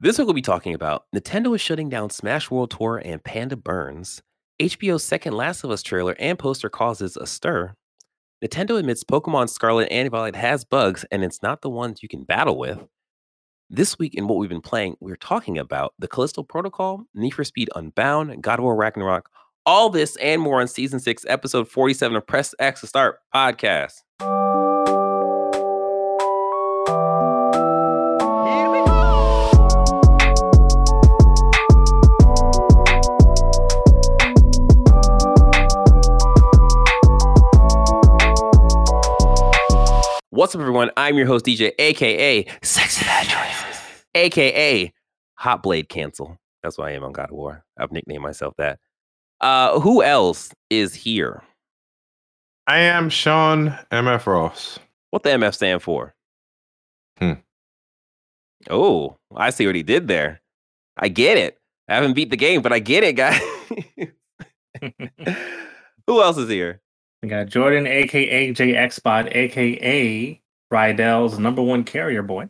This week we'll be talking about Nintendo is shutting down Smash World Tour and Panda Burns. HBO's second Last of Us trailer and poster causes a stir. Nintendo admits Pokemon Scarlet and Violet has bugs and it's not the ones you can battle with. This week, in what we've been playing, we're talking about the Callisto Protocol, Need for Speed Unbound, God of War Ragnarok, all this and more on Season 6, Episode 47 of Press X to Start podcast. What's up, everyone? I'm your host, DJ, aka Sexy Bad Choices, aka Hot Blade Cancel. That's why I am on God of War. I've nicknamed myself that. Uh, who else is here? I am Sean MF Ross. What the MF stand for? Hmm. Oh, I see what he did there. I get it. I haven't beat the game, but I get it, guys. who else is here? We got Jordan, aka JXBot, aka Rydell's number one carrier boy.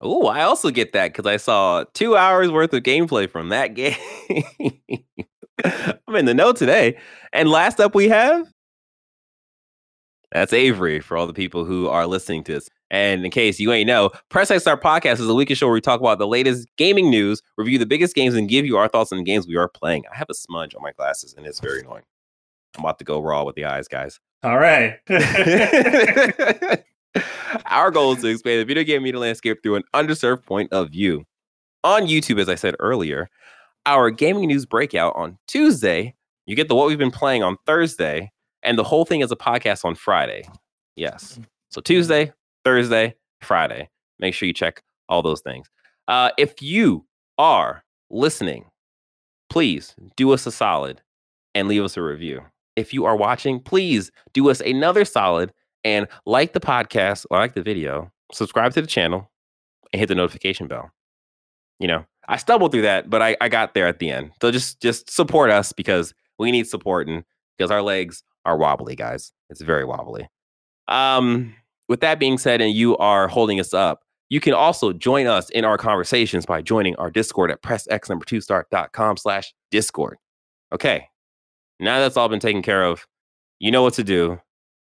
Oh, I also get that because I saw two hours worth of gameplay from that game. I'm in the know today. And last up, we have that's Avery for all the people who are listening to this. And in case you ain't know, Press X Star Podcast is a weekly show where we talk about the latest gaming news, review the biggest games, and give you our thoughts on the games we are playing. I have a smudge on my glasses, and it's very annoying. I'm about to go raw with the eyes, guys. All right. Our goal is to expand the video game media landscape through an underserved point of view. On YouTube, as I said earlier, our gaming news breakout on Tuesday. You get the what we've been playing on Thursday, and the whole thing is a podcast on Friday. Yes. So Tuesday, Thursday, Friday. Make sure you check all those things. Uh, if you are listening, please do us a solid and leave us a review. If you are watching, please do us another solid and like the podcast like the video, subscribe to the channel, and hit the notification bell. You know, I stumbled through that, but I, I got there at the end. So just just support us because we need support and because our legs are wobbly, guys. It's very wobbly. Um, with that being said, and you are holding us up, you can also join us in our conversations by joining our Discord at pressx number two start.com slash Discord. Okay. Now that's all been taken care of. You know what to do.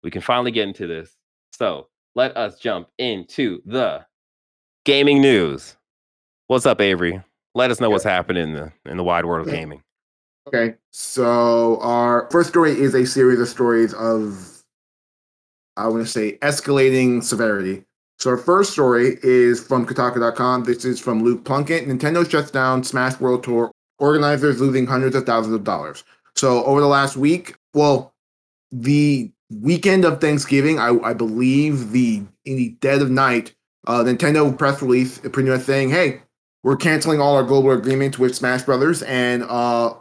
We can finally get into this. So let us jump into the gaming news. What's up, Avery? Let us know what's happening in the in the wide world of gaming. Okay, so our first story is a series of stories of, I want to say, escalating severity. So our first story is from Kotaku.com. This is from Luke Plunkett. Nintendo shuts down Smash World Tour. Organizers losing hundreds of thousands of dollars. So over the last week, well, the weekend of Thanksgiving, I, I believe the in the dead of night, uh, Nintendo press release pretty much saying, "Hey, we're canceling all our global agreements with Smash Brothers, and uh,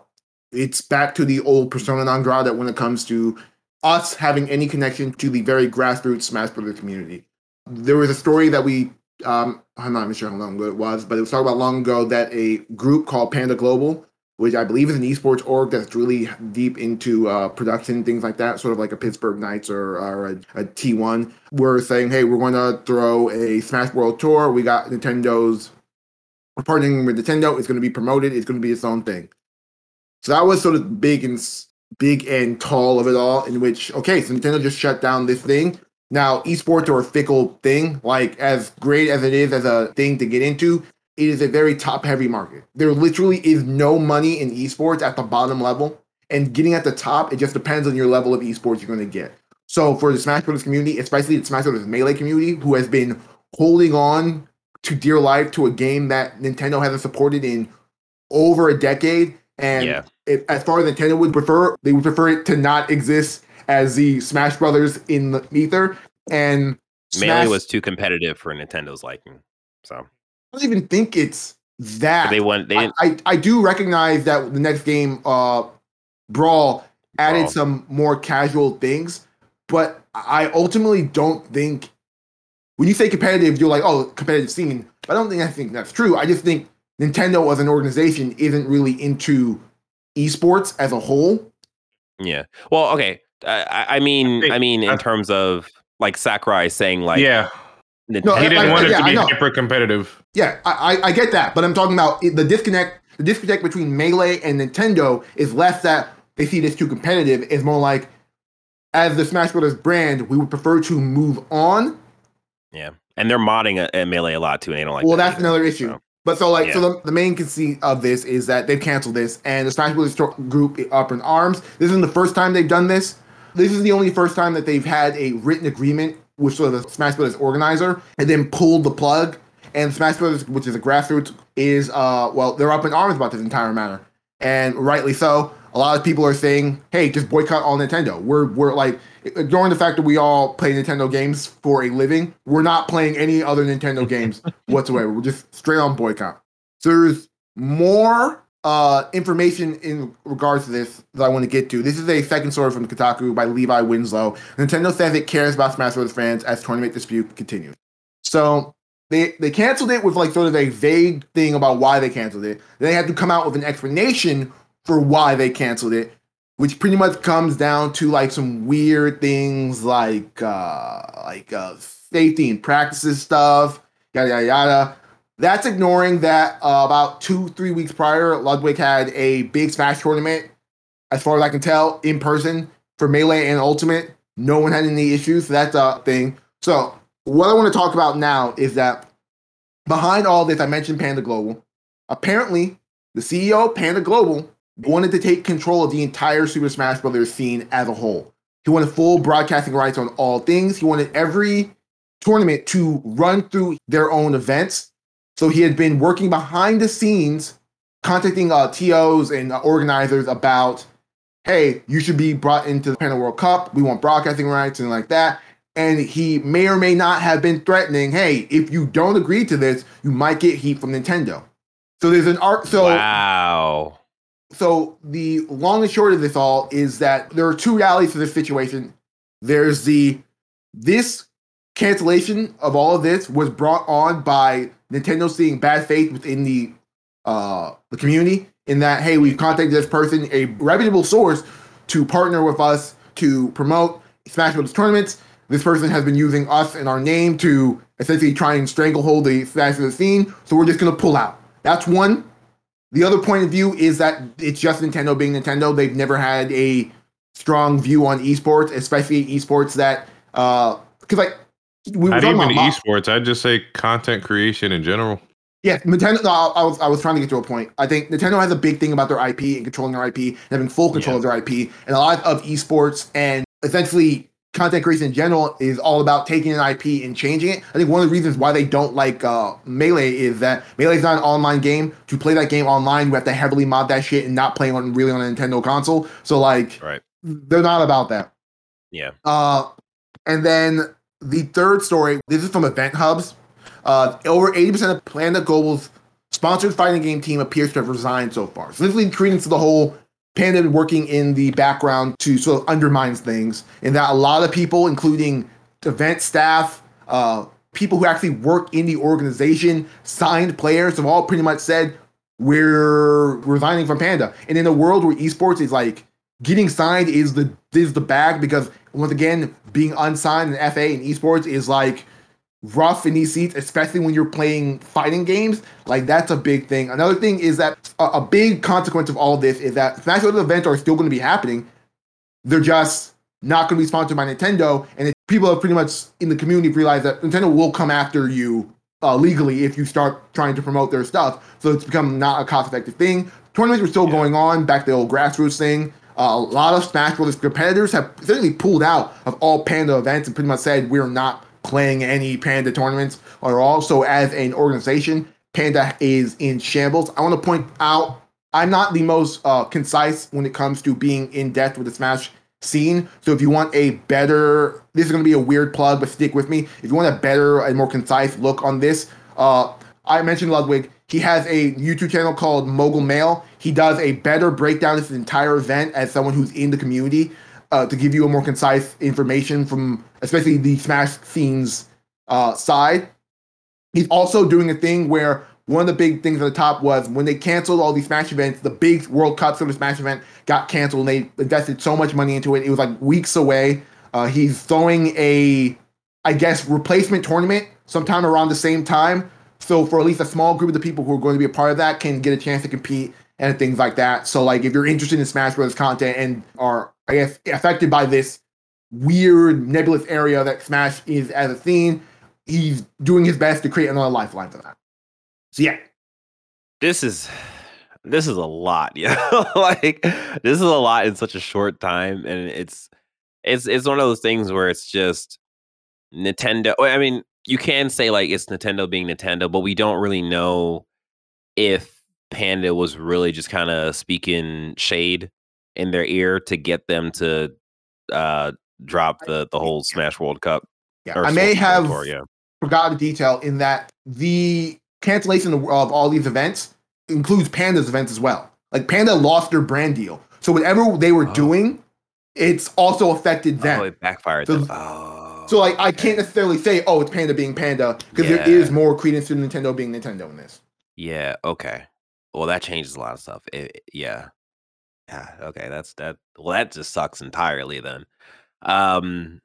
it's back to the old persona non grata when it comes to us having any connection to the very grassroots Smash Brothers community." There was a story that we, um, I'm not even sure how long ago it was, but it was talked about long ago that a group called Panda Global which I believe is an esports org that's really deep into uh, production things like that, sort of like a Pittsburgh Knights or, or a a T1. We're saying, hey, we're going to throw a Smash World Tour. We got Nintendo's, we're partnering with Nintendo. It's going to be promoted. It's going to be its own thing. So that was sort of big and big and tall of it all. In which, okay, so Nintendo just shut down this thing. Now, esports are a fickle thing. Like as great as it is as a thing to get into, it is a very top heavy market. There literally is no money in esports at the bottom level. And getting at the top, it just depends on your level of esports you're going to get. So for the Smash Brothers community, especially the Smash Brothers Melee community, who has been holding on to dear life to a game that Nintendo hasn't supported in over a decade, and Yeah. it, as far as Nintendo would prefer, they would prefer it to not exist as the Smash Brothers in the ether. And Melee was too competitive for Nintendo's liking. So don't even think it's that. they won. They I. I, I do recognize that the next game, uh, Brawl, added Brawl. some more casual things, but I ultimately don't think when you say competitive, you're like, oh, competitive scene. But I don't think I think that's true. I just think Nintendo as an organization isn't really into esports as a whole. Yeah. Well, okay. I, I- I mean, think- I mean, in I- terms of like Sakurai saying like, yeah, Nintendo. He didn't I- want it yeah, to be hyper competitive. Yeah, I, I I get that, but I'm talking about the disconnect. The disconnect between Melee and Nintendo is less that they see this too competitive. It's more like, as the Smash Brothers brand, we would prefer to move on. yeah, and they're modding at, at melee a lot too, and they don't like. well, that that's either, another issue. so. But so like so the, the main conceit of this is that they've canceled this, and the Smash Brothers sto- group up in arms. This isn't the first time they've done this. This is the only first time that they've had a written agreement sort of the Smash Brothers organizer, and then pulled the plug. And Smash Brothers, which is a grassroots, is uh well, they're up in arms about this entire matter, and rightly so. A lot of people are saying, "Hey, just boycott all Nintendo." We're we're like ignoring the fact that we all play Nintendo games for a living. We're not playing any other Nintendo games whatsoever. We're just straight on boycott. So there's more uh, information in regards to this that I want to get to. This is a second story from Kotaku by Levi Winslow. Nintendo says it cares about Smash Bros. fans as tournament dispute continues. So they they canceled it with like sort of a vague thing about why they canceled it. They had to come out with an explanation for why they canceled it, which pretty much comes down to like some weird things like uh like uh safety and practices stuff, yada yada yada. That's ignoring that uh, about two, three weeks prior, Ludwig had a big Smash tournament, as far as I can tell, in person for Melee and Ultimate. No one had any issues, so that's a thing. So, what I want to talk about now is that behind all this, I mentioned Panda Global. Apparently, the CEO Panda Global wanted to take control of the entire Super Smash Bros. scene as a whole. He wanted full broadcasting rights on all things. He wanted every tournament to run through their own events. So he had been working behind the scenes, contacting uh, TOs and uh, organizers about, hey, you should be brought into the Panda World Cup. We want broadcasting rights and like that. And he may or may not have been threatening, hey, if you don't agree to this, you might get heat from Nintendo. So there's an art. So wow. so the long and short of this all is that there are two realities to this situation. There's the this cancellation of all of this was brought on by Nintendo seeing bad faith within the uh the community in that hey we've contacted this person a reputable source to partner with us to promote Smash Bros tournaments. This person has been using us and our name to essentially try and stranglehold the Smash Bros scene, so we're just gonna pull out. That's one. The other point of view is that it's just Nintendo being Nintendo. They've never had a strong view on esports, especially esports that uh because like we were Not talking even about mo- esports. I'd just say content creation in general. yeah, Nintendo. No, I I was I was trying to get to a point. I think Nintendo has a big thing about their IP and controlling their IP and having full control of their IP, and a lot of esports and essentially content creation in general is all about taking an IP and changing it. I think one of the reasons why they don't like uh, Melee is that Melee is not an online game. To play that game online, you have to heavily mod that shit and not playing on really on a Nintendo console. So like, Right. they're not about that. Yeah. Uh, and then the third story, this is from Event Hubs. Uh, over 80% of Panda Global's sponsored fighting game team appears to have resigned so far. So this leads credence to the whole Panda working in the background to sort of undermines things, in that a lot of people, including event staff, uh, people who actually work in the organization, signed players, have all pretty much said we're resigning from Panda. And in a world where esports is like getting signed is the is the bag because once again, being unsigned in FA and esports is like rough in these seats, especially when you're playing fighting games. Like that's a big thing. Another thing is that a, a big consequence of all this is that Smash Bros. events are still going to be happening. They're just not going to be sponsored by Nintendo, and it, people have pretty much in the community realized that Nintendo will come after you uh, legally if you start trying to promote their stuff. So it's become not a cost-effective thing. Tournaments were still going on back to the old grassroots thing. A lot of Smash Bros. competitors have certainly pulled out of all Panda events and pretty much said we're not playing any Panda tournaments or all. So as an organization, Panda is in shambles. I want to point out I'm not the most uh, concise when it comes to being in depth with the Smash scene. So if you want a better, this is going to be a weird plug, but stick with me. If you want a better and more concise look on this, uh, I mentioned Ludwig. He has a YouTube channel called Mogul Mail. He does a better breakdown of this entire event as someone who's in the community uh, to give you a more concise information from especially the Smash scenes uh, side. He's also doing a thing where one of the big things at the top was when they canceled all these Smash events, the big World Cup sort of Smash event got canceled. And they invested so much money into it; it was like weeks away. Uh, he's throwing a, I guess, replacement tournament sometime around the same time. So for at least a small group of the people who are going to be a part of that can get a chance to compete and things like that. So like if you're interested in Smash Bros. content and are I guess affected by this weird nebulous area that Smash is as a theme, he's doing his best to create another lifeline for that. So yeah, this is this is a lot yeah like this is a lot in such a short time and it's it's it's one of those things where it's just nintendo i mean you can say like it's nintendo being nintendo but we don't really know if panda was really just kind of speaking shade in their ear to get them to uh drop the the whole smash world cup yeah i may Smash have Tour, yeah forgot a detail in that the cancellation of all these events includes Panda's events as well. Like Panda lost their brand deal, so whatever they were Oh. doing, it's also affected them. oh it backfired So- oh so like I can't necessarily say, oh, it's Panda being Panda because there Yeah. is more credence to Nintendo being Nintendo in this. Yeah. Okay. Well, that changes a lot of stuff. It, it- yeah. Yeah. Okay. That's that. Well, that just sucks entirely. Then. Um.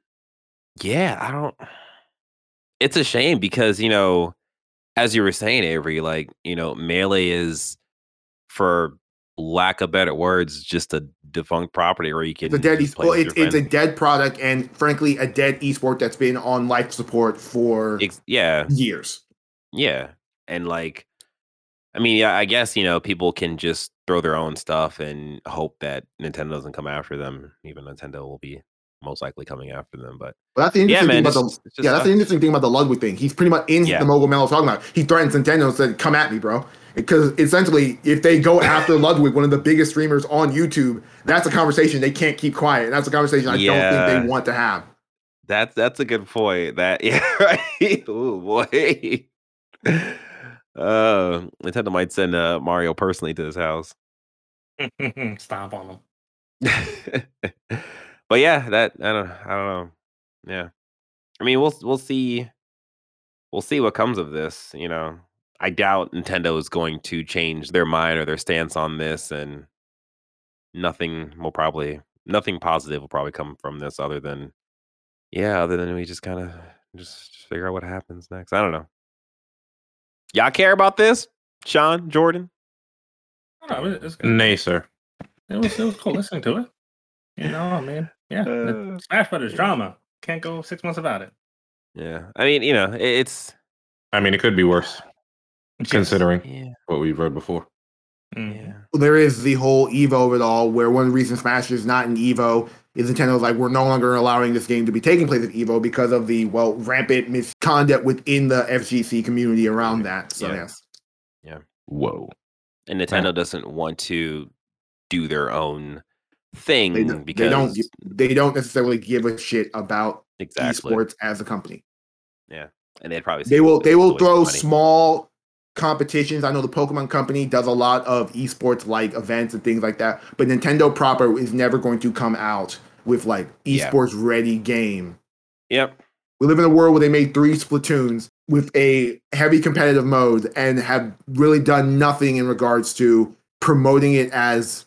Yeah. I don't. It's a shame because you know, as you were saying, Avery, like you know, melee is, for lack of better words, just a defunct property where you can. It's a dead. E- well, it's it's a dead product, and frankly, a dead esport that's been on life support for Ex- yeah. years. Yeah. And like, I mean, yeah, I guess, you know, people can just throw their own stuff and hope that Nintendo doesn't come after them. Even Nintendo will be most likely coming after them. But But that's the yeah, interesting man. thing about the just- just yeah, that's the interesting thing about the Ludwig thing. He's pretty much in Yeah. the Mogul Mail talking about. He threatens Nintendo and said, "Come at me, bro." Because essentially, if they go after Ludwig, one of the biggest streamers on YouTube, that's a conversation they can't keep quiet. And that's a conversation I don't think they want to have. That's that's a good point. That yeah, right. Oh boy. Uh, Nintendo might send uh, Mario personally to his house. Stomp on them. but yeah, that I don't I don't know. Yeah. I mean, we'll we'll see we'll see what comes of this, you know. I doubt Nintendo is going to change their mind or their stance on this and nothing will probably nothing positive will probably come from this other than yeah, other than we just kind of just figure out what happens next. I don't know. Y'all care about this? Sean, Jordan? I don't it- it's good. Nay, sir. It was it was cool listening to it. You know, I mean, yeah. Uh, Smash Brothers drama. Can't go six months without it. yeah. I mean, you know, it- it's I mean, it could be worse considering yeah, what we've read before. Mhm. yeah. There is the whole Evo of it all, where one of the reasons Smash is not in Evo is Nintendo's like, we're no longer allowing this game to be taking place at Evo because of the well rampant misconduct within the FGC community around that. So Yeah. yes. Yeah, whoa. and Nintendo doesn't want to do their own thing They don't, because they don't they don't necessarily give a shit about exactly, esports as a company. Yeah, and they'd probably They will they will waste of throw money." small competitions. I know the Pokemon company does a lot of esports like events and things like that, but Nintendo proper is never going to come out with like Yeah. esports ready game. Yep, We live in a world where they made three Splatoons with a heavy competitive mode and have really done nothing in regards to promoting it as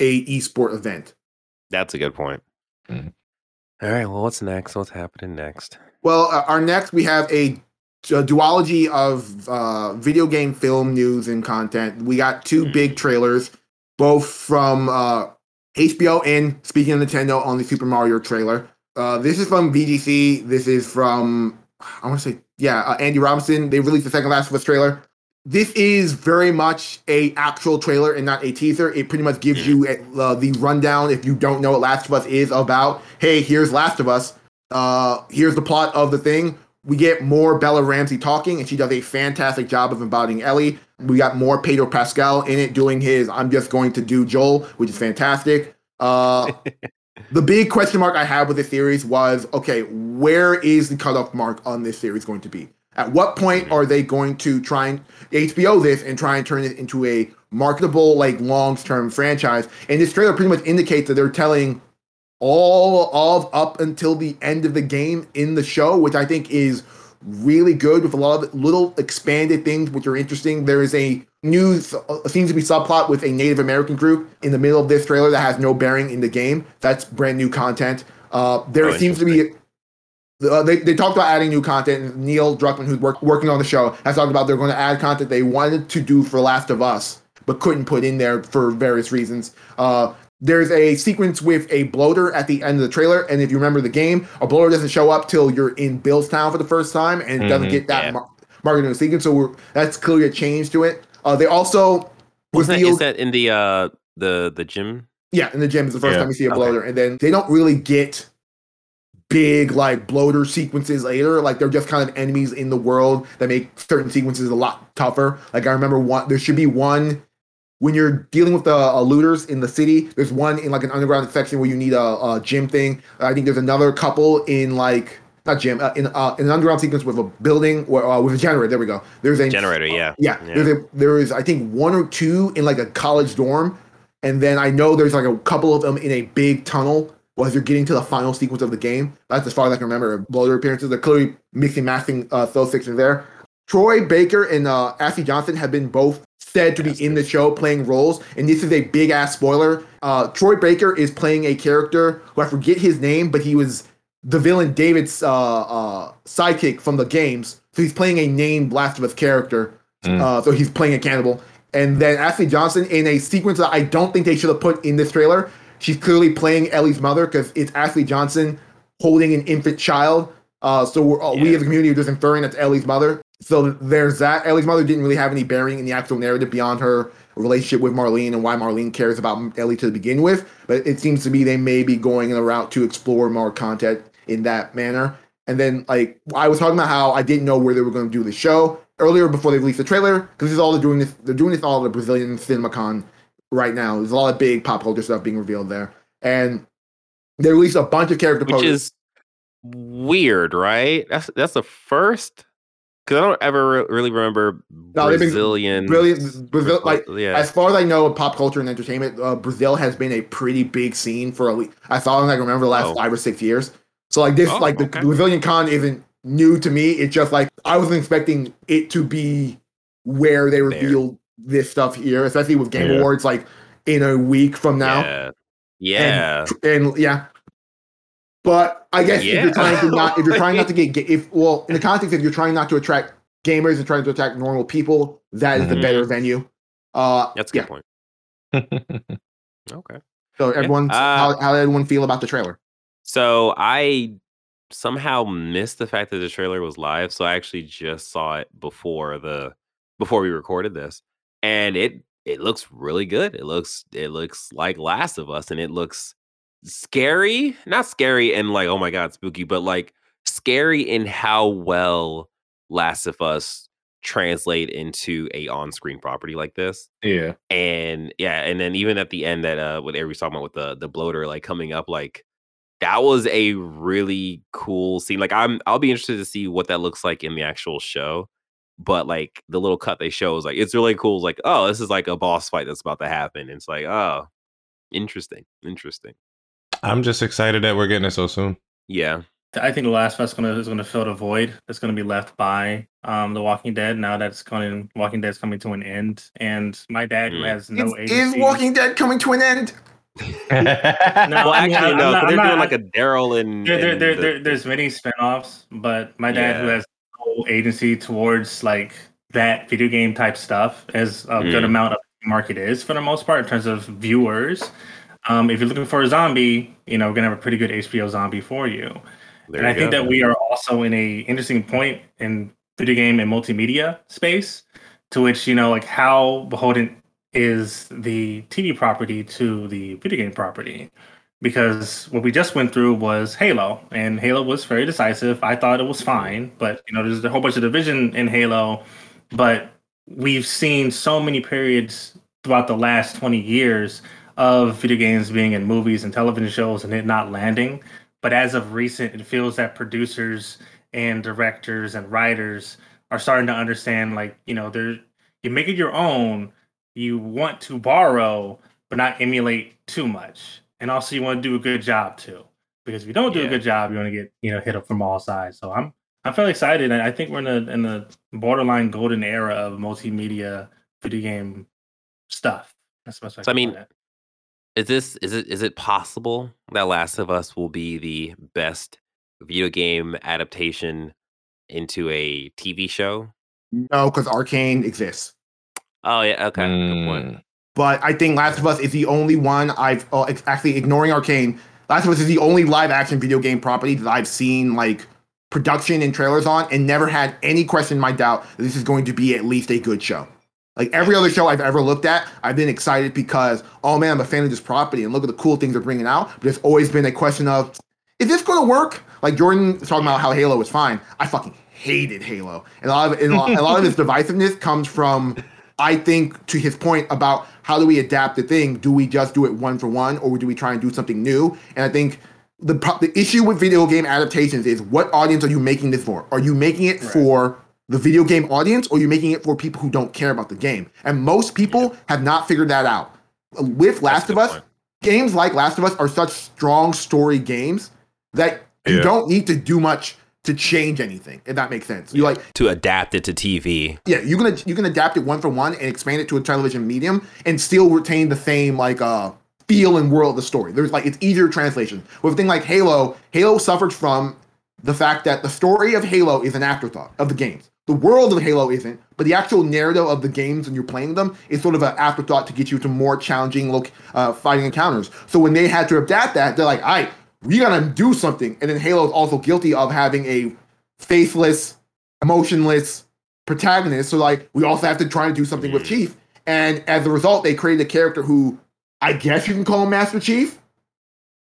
a esport event. that's a good point. Mhm. All right, well, what's next? What's happening next? Well, uh, our next we have a, a duology of uh, video game film news and content. We got two Hmm. big trailers, both from uh, HBO and speaking of Nintendo on the Super Mario trailer. Uh, this is from VGC. This is from I want to say yeah, uh, Andy Robinson. They released the second Last of Us trailer. This is very much a actual trailer and not a teaser. It pretty much gives you uh, the rundown if you don't know what Last of Us is about. Hey, here's Last of Us uh, here's the plot of the thing. We get more Bella Ramsey talking, and she does a fantastic job of embodying Ellie. We got more Pedro Pascal in it doing his I'm just going to do Joel, which is fantastic. Uh, the big question mark I had with this series was okay, where is the cutoff mark on this series going to be? At what point are they going to try and HBO this and try and turn it into a marketable, like long term franchise? And this trailer pretty much indicates that they're telling all of up until the end of the game in the show, which I think is really good with a lot of little expanded things which are interesting. There is a new uh, seems to be subplot with a Native American group in the middle of this trailer that has no bearing in the game. That's brand new content. Uh, there Oh, seems to be uh, they, they talked about adding new content. Neil Druckmann, who's work, working on the show, has talked about they're going to add content they wanted to do for Last of Us, but couldn't put in there for various reasons. Uh, there's a sequence with a bloater at the end of the trailer, and if you remember the game, a bloater doesn't show up till you're in Bill's town for the first time, and it doesn't get that yeah. mar- marketing sequence. So we're, that's clearly a change to it. Uh, they also Was that, is that in the uh the the gym? yeah, in the gym is the first Yeah. time you see a Okay. bloater, and then they don't really get big like bloater sequences later. Like they're just kind of enemies in the world that make certain sequences a lot tougher. Like I remember one, there should be one when you're dealing with the uh, looters in the city. There's one in like an underground section where you need a, a gym thing. I think there's another couple in like not gym uh, in uh, in an underground sequence with a building or uh, with a generator. There we go. There's a Generator, yeah. yeah, Yeah. There's a, there is I think one or two in like a college dorm, and then I know there's like a couple of them in a big tunnel. Well, as you're getting to the final sequence of the game, that's as far as I can remember. Bloater appearances, they're clearly mixing, matching uh, those sections there. Troy Baker and uh, Ashley Johnson have been both said to be in the show playing roles, and this is a big ass spoiler. Uh, Troy Baker is playing a character who I forget his name, but he was the villain David's uh, uh, sidekick from the games. So he's playing a named Last of Us character. Mm. Uh, so he's playing a cannibal. And then Ashley Johnson in a sequence that I don't think they should have put in this trailer. She's clearly playing Ellie's mother because it's Ashley Johnson holding an infant child. Uh, so we're, uh, we as a community are just inferring that's Ellie's mother. So there's that. Ellie's mother didn't really have any bearing in the actual narrative beyond her relationship with Marlene and why Marlene cares about Ellie to begin with. But it seems to me they may be going in a route to explore more content in that manner. And then, like, I was talking about how I didn't know where they were going to do the show earlier before they released the trailer because this is all they're doing. This they're doing this all at the Brazilian CinemaCon right now. There's a lot of big pop culture stuff being revealed there, and they released a bunch of character Which posters. is weird, right? That's that's the first because I don't ever re- really remember No, Brazilian. Brilliant, Brazil, like yeah, as far as I know of pop culture and entertainment, uh, Brazil has been a pretty big scene for at least I thought I remember the last Oh. five or six years. So like this, Oh, like the. Brazilian con isn't new to me. It's just like I wasn't expecting it to be where they revealed this stuff here, especially with Game Yeah. Awards like in a week from now. yeah, yeah. And, and yeah. But I guess if you're trying to not if you're trying not to get if well in the context if you're trying not to attract gamers and trying to attract normal people, that is the Mhm. better venue. Uh That's a yeah. good point. Okay. So everyone, Uh, how, how did everyone feel about the trailer? So I somehow missed the fact that the trailer was live. So I actually just saw it before the before we recorded this, and it it looks really good. It looks it looks like Last of Us, and it looks scary. Not scary and like oh my god spooky, but like scary in how well Last of Us translate into a on-screen property like this yeah. and yeah, and then even at the end that uh what Avery's talking about with the the bloater like coming up, like that was a really cool scene. Like I'm I'll be interested to see what that looks like in the actual show. But like the little cut they show is like it's really cool. It's like, oh, this is like a boss fight that's about to happen. And It's like, oh, interesting. Interesting. I'm just excited that we're getting it so soon. Yeah. I think The Last of Us gonna is gonna fill the void that's gonna be left by um The Walking Dead now that it's coming Walking Dead's coming to an end. And my dad who Mm. has no is, agency. is Walking Dead coming to an end? No, well, I mean, actually, I'm no. 'cause not- they're I'm doing not- like a Daryl and, there, there, there, the- there's many spinoffs, but my dad who has no agency towards like that video game type stuff, as a good Mm. amount of market is for the most part in terms of viewers. Um, if you're looking for a zombie, you know, we're gonna have a pretty good HBO zombie for you. there and I you think that we are also in a interesting point in video game and multimedia space, to which you know, like how beholden is the TV property to the video game property. Because what we just went through was Halo, and Halo was very decisive. I thought it was fine, but you know, there's a whole bunch of division in Halo. But we've seen so many periods throughout the last 20 years of video games being in movies and television shows and it not landing. But as of recent, it feels that producers and directors and writers are starting to understand, like, you know, they're you make it your own, you want to borrow, but not emulate too much. And also you want to do a good job too. Because if you don't do Yeah. a good job, you're gonna get, you know, hit up from all sides. So I'm I'm fairly excited. And I think we're in the in the borderline golden era of multimedia video game stuff. That's way So, I mean. Is this is it is it possible that Last of Us will be the best video game adaptation into a TV show? No, because Arcane exists. Oh yeah, okay. Good point. Mm. But I think Last of Us is the only one I've oh, ex- actually ignoring Arcane. Last of Us is the only live action video game property that I've seen like production and trailers on, and never had any question in my doubt that this is going to be at least a good show. Like every other show I've ever looked at, I've been excited because oh man, I'm a fan of this property and look at the cool things they're bringing out. But it's always been a question of is this going to work? Like Jordan talking about how Halo was fine. I fucking hated Halo, and a lot of and a lot, a lot of his divisiveness comes from I think to his point about how do we adapt the thing? Do we just do it one for one, or do we try and do something new? And I think the the issue with video game adaptations is what audience are you making this for? Are you making it Right. for the video game audience, or you're making it for people who don't care about the game? And most people have not figured that out. With Last a of Us, point. games like Last of Us are such strong story games that you don't need to do much to change anything. If that makes sense, you like To adapt it to TV. yeah, you can you can adapt it one for one and expand it to a television medium and still retain the same like uh feel and world of the story. There's like it's easier translation. With a thing like Halo, Halo suffered from the fact that the story of Halo is an afterthought of the games. The world of Halo isn't, but the actual narrative of the games when you're playing them is sort of an afterthought to get you to more challenging look uh, fighting encounters. So when they had to adapt that, they're like, "All right, we gotta do something." And then Halo is also guilty of having a faceless, emotionless protagonist. So like we also have to try and do something with Mm. Chief. And as a result, they created a character who I guess you can call him Master Chief,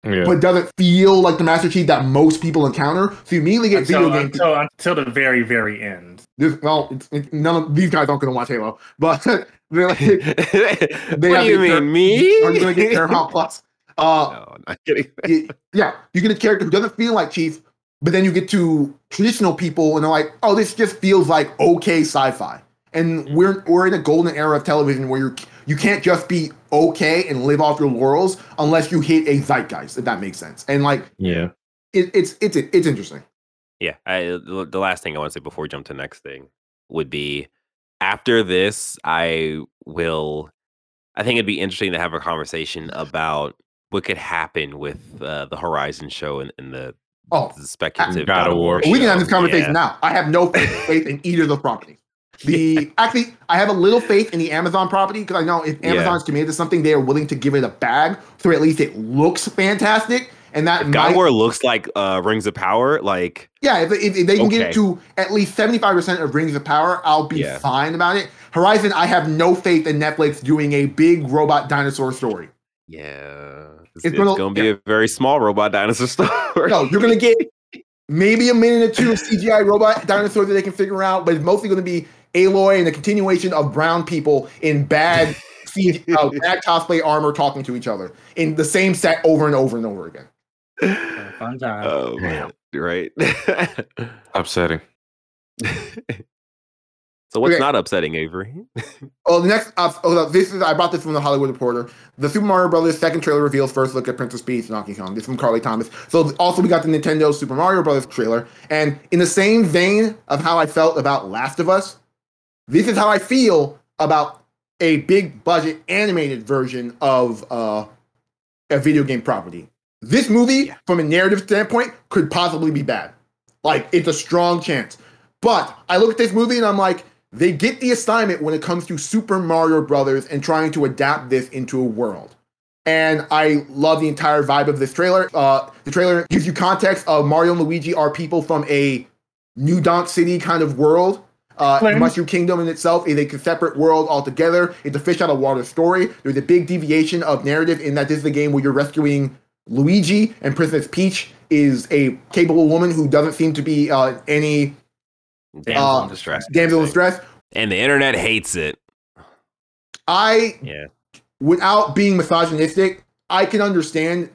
Yeah. but doesn't feel like the Master Chief that most people encounter. So you immediately get until, video game. until until the very very end. This, well, it's, it, none of these guys aren't going to watch Halo, but they're like, what do you the- mean, me? are going to get Paramount Plus. Uh, No, I'm not kidding. y- yeah, you get a character who doesn't feel like Chief, but then you get to traditional people and they're like, oh, this just feels like okay sci-fi. And we're we're in a golden era of television where you you can't just be okay and live off your laurels unless you hit a zeitgeist, if that makes sense. And like yeah. it, it's it's it's interesting. Yeah, I, the the last thing I want to say before we jump to the next thing would be after this, I will. I think it'd be interesting to have a conversation about what could happen with uh, the Horizon show and, and the, Oh, the speculative God of War. we can have this conversation Yeah. now. I have no faith, faith in either of those properties. The actually, I have a little faith in the Amazon property because I know if Yeah. Amazon's committed to something, they are willing to give it a bag, so at least it looks fantastic. And that If God might, War looks like uh, Rings of Power, like yeah, if, if, if they can get it to at least seventy five percent of Rings of Power, I'll be Yeah. fine about it. Horizon, I have no faith in Netflix doing a big robot dinosaur story. yeah, it's, It's it's gonna- gonna, be a very small robot dinosaur story. No, you're gonna get maybe a minute or two of CGI robot dinosaurs that they can figure out, but it's mostly gonna be Aloy and the continuation of brown people in bad CG, uh, bad cosplay armor talking to each other in the same set over and over and over again. Fun time. oh man, right. Upsetting. so what's Okay. not upsetting, Avery? Oh, the next, uh, oh, this is I brought this from the Hollywood Reporter. The Super Mario Brothers second trailer reveals first look at Princess Peach and Donkey Kong. This is from Carly Thomas. So also we got the Nintendo Super Mario Brothers trailer, and in the same vein of how I felt about Last of Us, this is how I feel about a big budget animated version of uh, a video game property. This movie, Yeah. from a narrative standpoint, could possibly be bad. Like it's a strong chance. But I look at this movie and I'm like, they get the assignment when it comes to Super Mario Brothers and trying to adapt this into a world. And I love the entire vibe of this trailer. Uh, the trailer gives you context of Mario and Luigi are people from a New Donk City kind of world. Uh, Flame. Mushroom Kingdom in itself is a separate world altogether. It's a fish out of water story. There's a big deviation of narrative in that this is a game where you're rescuing Luigi, and Princess Peach is a capable woman who doesn't seem to be uh, any Damsel Uh, in distress. damsel in distress. And the internet hates it. I Yeah. without being misogynistic, I can understand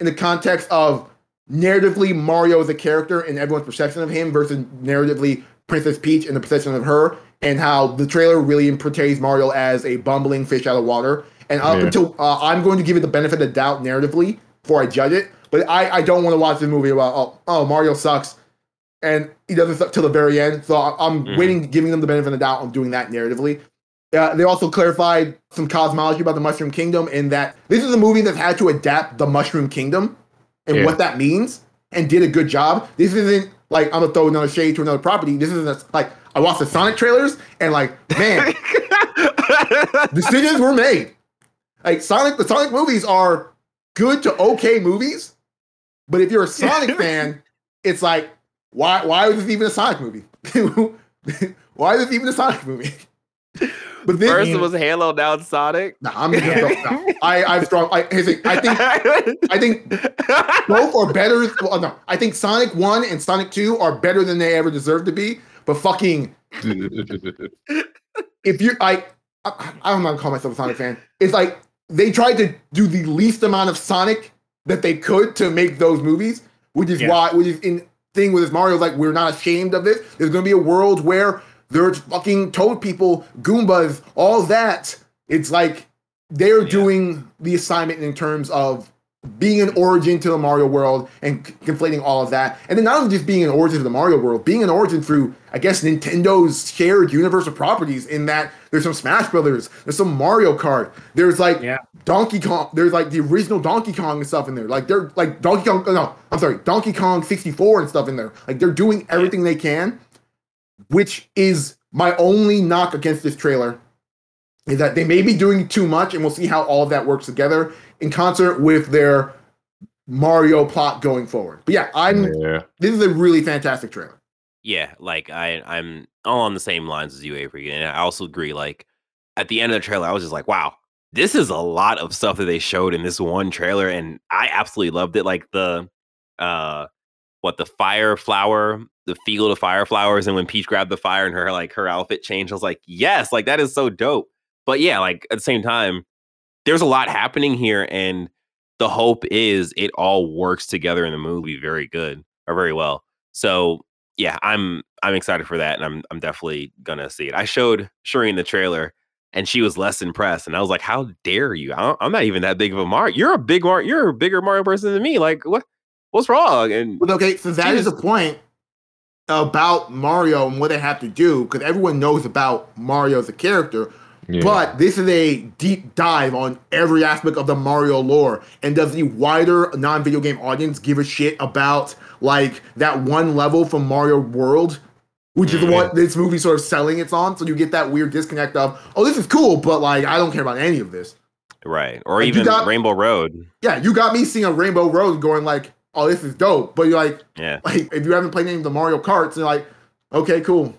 in the context of narratively Mario as a character and everyone's perception of him versus narratively Princess Peach and the perception of her, and how the trailer really portrays Mario as a bumbling fish out of water. And up Yeah. until uh, I'm going to give it the benefit of the doubt narratively before I judge it, but I, I don't want to watch the movie about oh, oh Mario sucks and he doesn't suck till the very end. So I'm Mhm. waiting, giving them the benefit of the doubt on doing that narratively. Uh, they also clarified some cosmology about the Mushroom Kingdom in that this is a movie that's had to adapt the Mushroom Kingdom and Yeah. what that means. and did a good job. This isn't like I'm gonna throw another shade to another property. This isn't a, like I watched the Sonic trailers and like man, decisions were made. Like Sonic, the Sonic movies are good to okay movies, but if you're a Sonic fan, it's like why why is this even a Sonic movie? why is this even a Sonic movie? But this, first it was Halo, now it's Sonic. Nah, I'm gonna go. No. I I've strong. I, I think I think both are better. Well, no, I think Sonic One and Sonic Two are better than they ever deserve to be. But fucking, if you I, I I don't know call myself a Sonic fan. It's like they tried to do the least amount of Sonic that they could to make those movies, which is yeah. why which is in thing with this Mario. Like we're not ashamed of this. There's gonna be a world where there's fucking toad people, Goombas, all that. It's like they're yeah. doing the assignment in terms of being an origin to the Mario world and c- conflating all of that. And then not only just being an origin to the Mario world, being an origin through, I guess, Nintendo's shared universe of properties in that there's some Smash Brothers, there's some Mario Kart, there's like yeah. Donkey Kong, there's like the original Donkey Kong and stuff in there. Like they're like Donkey Kong, no, I'm sorry, Donkey Kong 64 and stuff in there. Like they're doing everything they can which is my only knock against this trailer, is that they may be doing too much, and we'll see how all of that works together in concert with their Mario plot going forward. But yeah, I'm. Yeah. This is a really fantastic trailer. Yeah, like I, I'm all on the same lines as you, Avery, and I also agree. Like at the end of the trailer, I was just like, wow, this is a lot of stuff that they showed in this one trailer, and I absolutely loved it. Like the, uh, what the fire flower the field of fire flowers and when Peach grabbed the fire and her like her outfit changed, I was like, yes, like that is so dope. But yeah, like at the same time, there's a lot happening here, and the hope is it all works together in the movie very good or very well. So yeah, I'm I'm excited for that, and I'm I'm definitely gonna see it. I showed Shireen the trailer, and she was less impressed, and I was like, "How dare you? I am not even that big of a Mario. You're a big Mario. You're a bigger Mario person than me. Like what? What's wrong?" And okay, so that is the point about Mario and what they have to do because everyone knows about Mario as a character. Yeah. But this is a deep dive on every aspect of the Mario lore. And does the wider non video game audience give a shit about like that one level from Mario World, which is what mm-hmm. this movie sort of selling it's on? So you get that weird disconnect of, oh, this is cool, but like I don't care about any of this. Right. Or like, even got, Rainbow Road. Yeah, you got me seeing a Rainbow Road going like, oh, this is dope. But you're like, yeah, like if you haven't played any of the Mario Karts, you're like, okay, cool,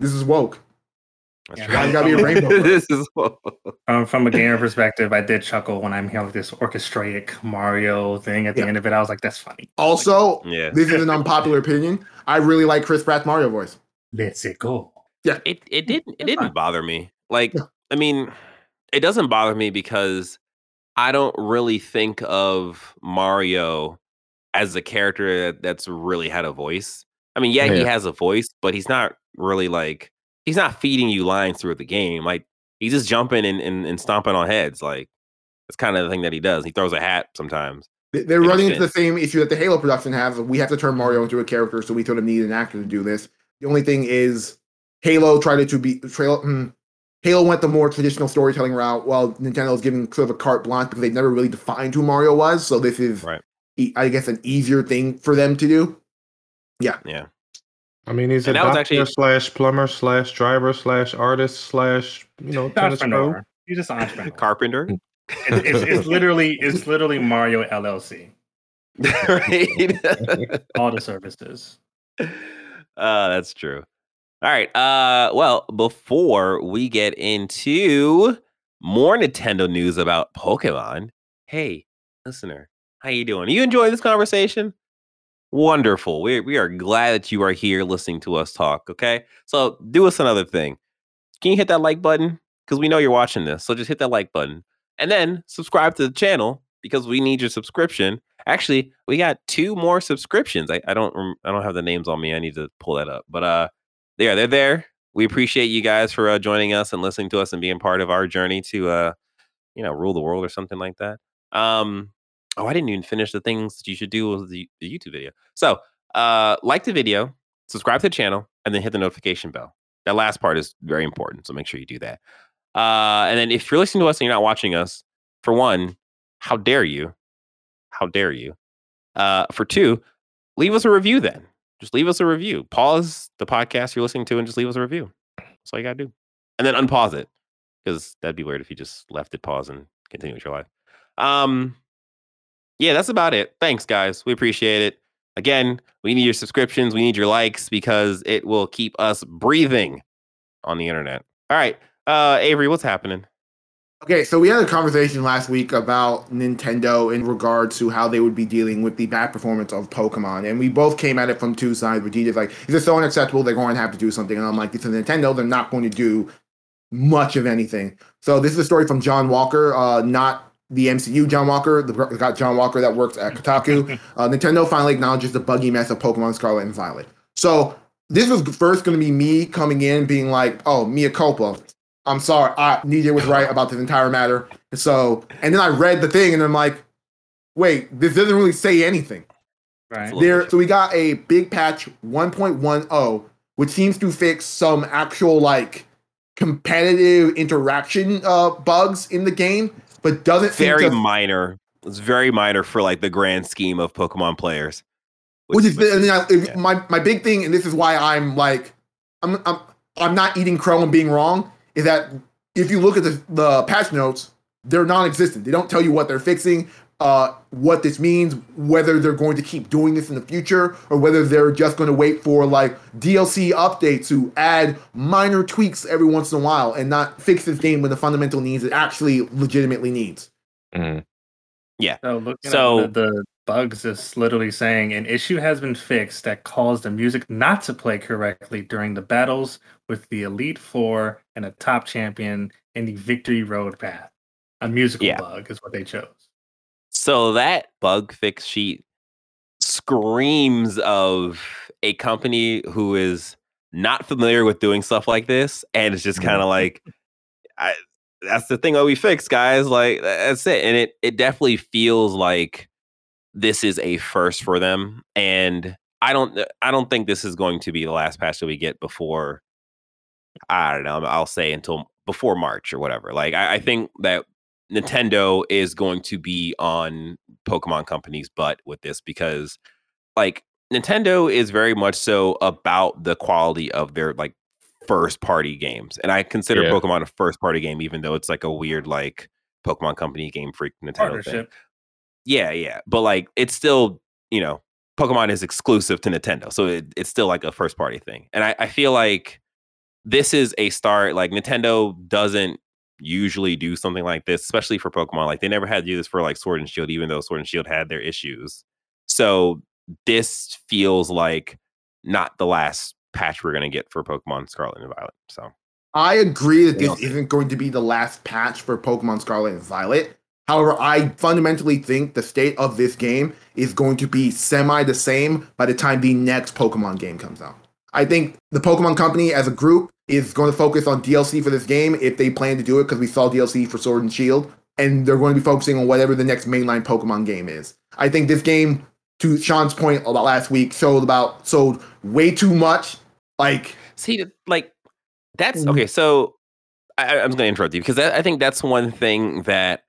this is woke. That's yeah, gotta be a rainbow. this is um, from a gamer perspective. I did chuckle when I'm hearing this orchestrated Mario thing at the yeah. end of it. I was like, "That's funny." Also, yeah. this is an unpopular opinion. I really like Chris Pratt's Mario voice. Let's it go. Yeah, it it didn't it didn't bother me. Like, yeah. I mean, it doesn't bother me because I don't really think of Mario as a character that's really had a voice. I mean, yeah, yeah, he has a voice, but he's not really like he's not feeding you lines through the game. Like he's just jumping and, and, and stomping on heads. Like that's kind of the thing that he does. He throws a hat sometimes. They're running into the same issue that the Halo production have. We have to turn Mario into a character, so we sort of need an actor to do this. The only thing is, Halo tried to be trail. Hmm, Halo went the more traditional storytelling route, while Nintendo is giving sort of a carte blanche because they never really defined who Mario was. So this is right. I guess an easier thing for them to do. Yeah. Yeah. I mean, he's and a doctor actually... slash plumber slash driver slash artist slash you know tennis pro. He's just an entrepreneur. Carpenter. It's, it's, it's, literally it's literally Mario LLC. right. All the services. Uh, that's true. All right. Uh, well, before we get into more Nintendo news about Pokemon, hey, listener, how you doing? You enjoying this conversation? Wonderful. We we are glad that you are here listening to us talk. Okay, so do us another thing. Can you hit that like button? Because we know you're watching this, so just hit that like button and then subscribe to the channel because we need your subscription. Actually, we got two more subscriptions. I, I don't I don't have the names on me. I need to pull that up. But uh, yeah, they're there. We appreciate you guys for uh, joining us and listening to us and being part of our journey to uh, you know, rule the world or something like that. Um, Oh, I didn't even finish the things that you should do with the, the YouTube video. So, uh, like the video, subscribe to the channel, and then hit the notification bell. That last part is very important, so make sure you do that. Uh, and then if you're listening to us and you're not watching us, for one, how dare you? How dare you? Uh, for two, leave us a review then. Just leave us a review. Pause the podcast you're listening to and just leave us a review. That's all you gotta do. And then unpause it. Because that'd be weird if you just left it pause and continue with your life. Um yeah, that's about it. Thanks, guys. We appreciate it. Again, we need your subscriptions, we need your likes because it will keep us breathing on the internet. All right. Uh Avery, what's happening? Okay, so we had a conversation last week about Nintendo in regard to how they would be dealing with the bad performance of Pokemon, and we both came at it from two sides. DJ's like, "If it's so unacceptable, they're going to have to do something," and I'm like, "It's a Nintendo; they're not going to do much of anything." So this is a story from John Walker, uh, not the MCU John Walker, the got John Walker that works at Kotaku. uh, Nintendo finally acknowledges the buggy mess of Pokemon Scarlet and Violet. So this was first going to be me coming in being like, "Oh, Mia culpa." I'm sorry, I Nija was right about this entire matter. And so, and then I read the thing, and I'm like, wait, this doesn't really say anything. Right. There, so we got a big patch 1.10, which seems to fix some actual like competitive interaction uh, bugs in the game, but doesn't it? It's very to, minor. It's very minor for like the grand scheme of Pokemon players. Which, which is, I mean, I, yeah. my my big thing, and this is why I'm like, I'm I'm I'm not eating crow and being wrong is that if you look at the, the patch notes, they're non-existent. They don't tell you what they're fixing, uh, what this means, whether they're going to keep doing this in the future, or whether they're just going to wait for like DLC updates to add minor tweaks every once in a while and not fix this game with the fundamental needs it actually legitimately needs. Mm-hmm. Yeah. So looking so, at the, the bugs is literally saying an issue has been fixed that caused the music not to play correctly during the battles with the Elite Four and a top champion in the Victory Road path. A musical yeah. bug is what they chose. So that bug fix sheet screams of a company who is not familiar with doing stuff like this and it's just kind of mm-hmm. like I, that's the thing that we fix guys like that's it and it it definitely feels like this is a first for them and i don't i don't think this is going to be the last patch that we get before I don't know. I'll say until before March or whatever. Like I, I think that Nintendo is going to be on Pokemon Company's butt with this because like Nintendo is very much so about the quality of their like first party games. And I consider yeah. Pokemon a first party game, even though it's like a weird like Pokemon Company game freak Nintendo thing. Yeah, yeah. But like it's still, you know, Pokemon is exclusive to Nintendo. So it, it's still like a first party thing. And I, I feel like this is a start. Like Nintendo doesn't usually do something like this, especially for Pokemon. Like they never had to do this for like Sword and Shield, even though Sword and Shield had their issues. So this feels like not the last patch we're gonna get for Pokemon Scarlet and Violet. So I agree that this isn't going to be the last patch for Pokemon Scarlet and Violet. However, I fundamentally think the state of this game is going to be semi the same by the time the next Pokemon game comes out. I think the Pokemon Company as a group is going to focus on DLC for this game if they plan to do it because we saw DLC for Sword and Shield, and they're going to be focusing on whatever the next mainline Pokemon game is. I think this game, to Sean's point about last week, showed about sold way too much. Like, see, like that's mm-hmm. okay. So I, I'm going to interrupt you because I think that's one thing that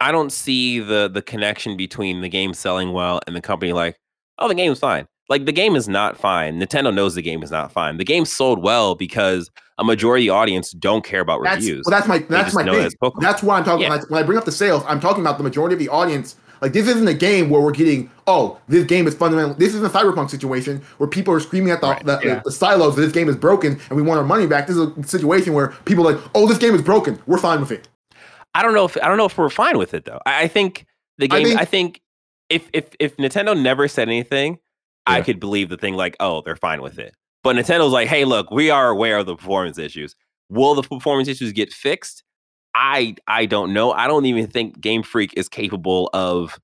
I don't see the the connection between the game selling well and the company like, oh, the game's fine. Like the game is not fine. Nintendo knows the game is not fine. The game sold well because a majority audience don't care about that's, reviews. Well, that's my that's my thing. That's, that's why I'm talking. Yeah. When I bring up the sales, I'm talking about the majority of the audience. Like this isn't a game where we're getting, oh, this game is fundamental. This isn't a cyberpunk situation where people are screaming at the, right. the, yeah. the, the, silos that this game is broken and we want our money back. This is a situation where people are like, oh, this game is broken. We're fine with it. I don't know if I don't know if we're fine with it though. I, I think the game. I think, I think if if if Nintendo never said anything, yeah. I could believe the thing like, oh, they're fine with it. But Nintendo's like, hey, look, we are aware of the performance issues. Will the performance issues get fixed? I I don't know. I don't even think Game Freak is capable of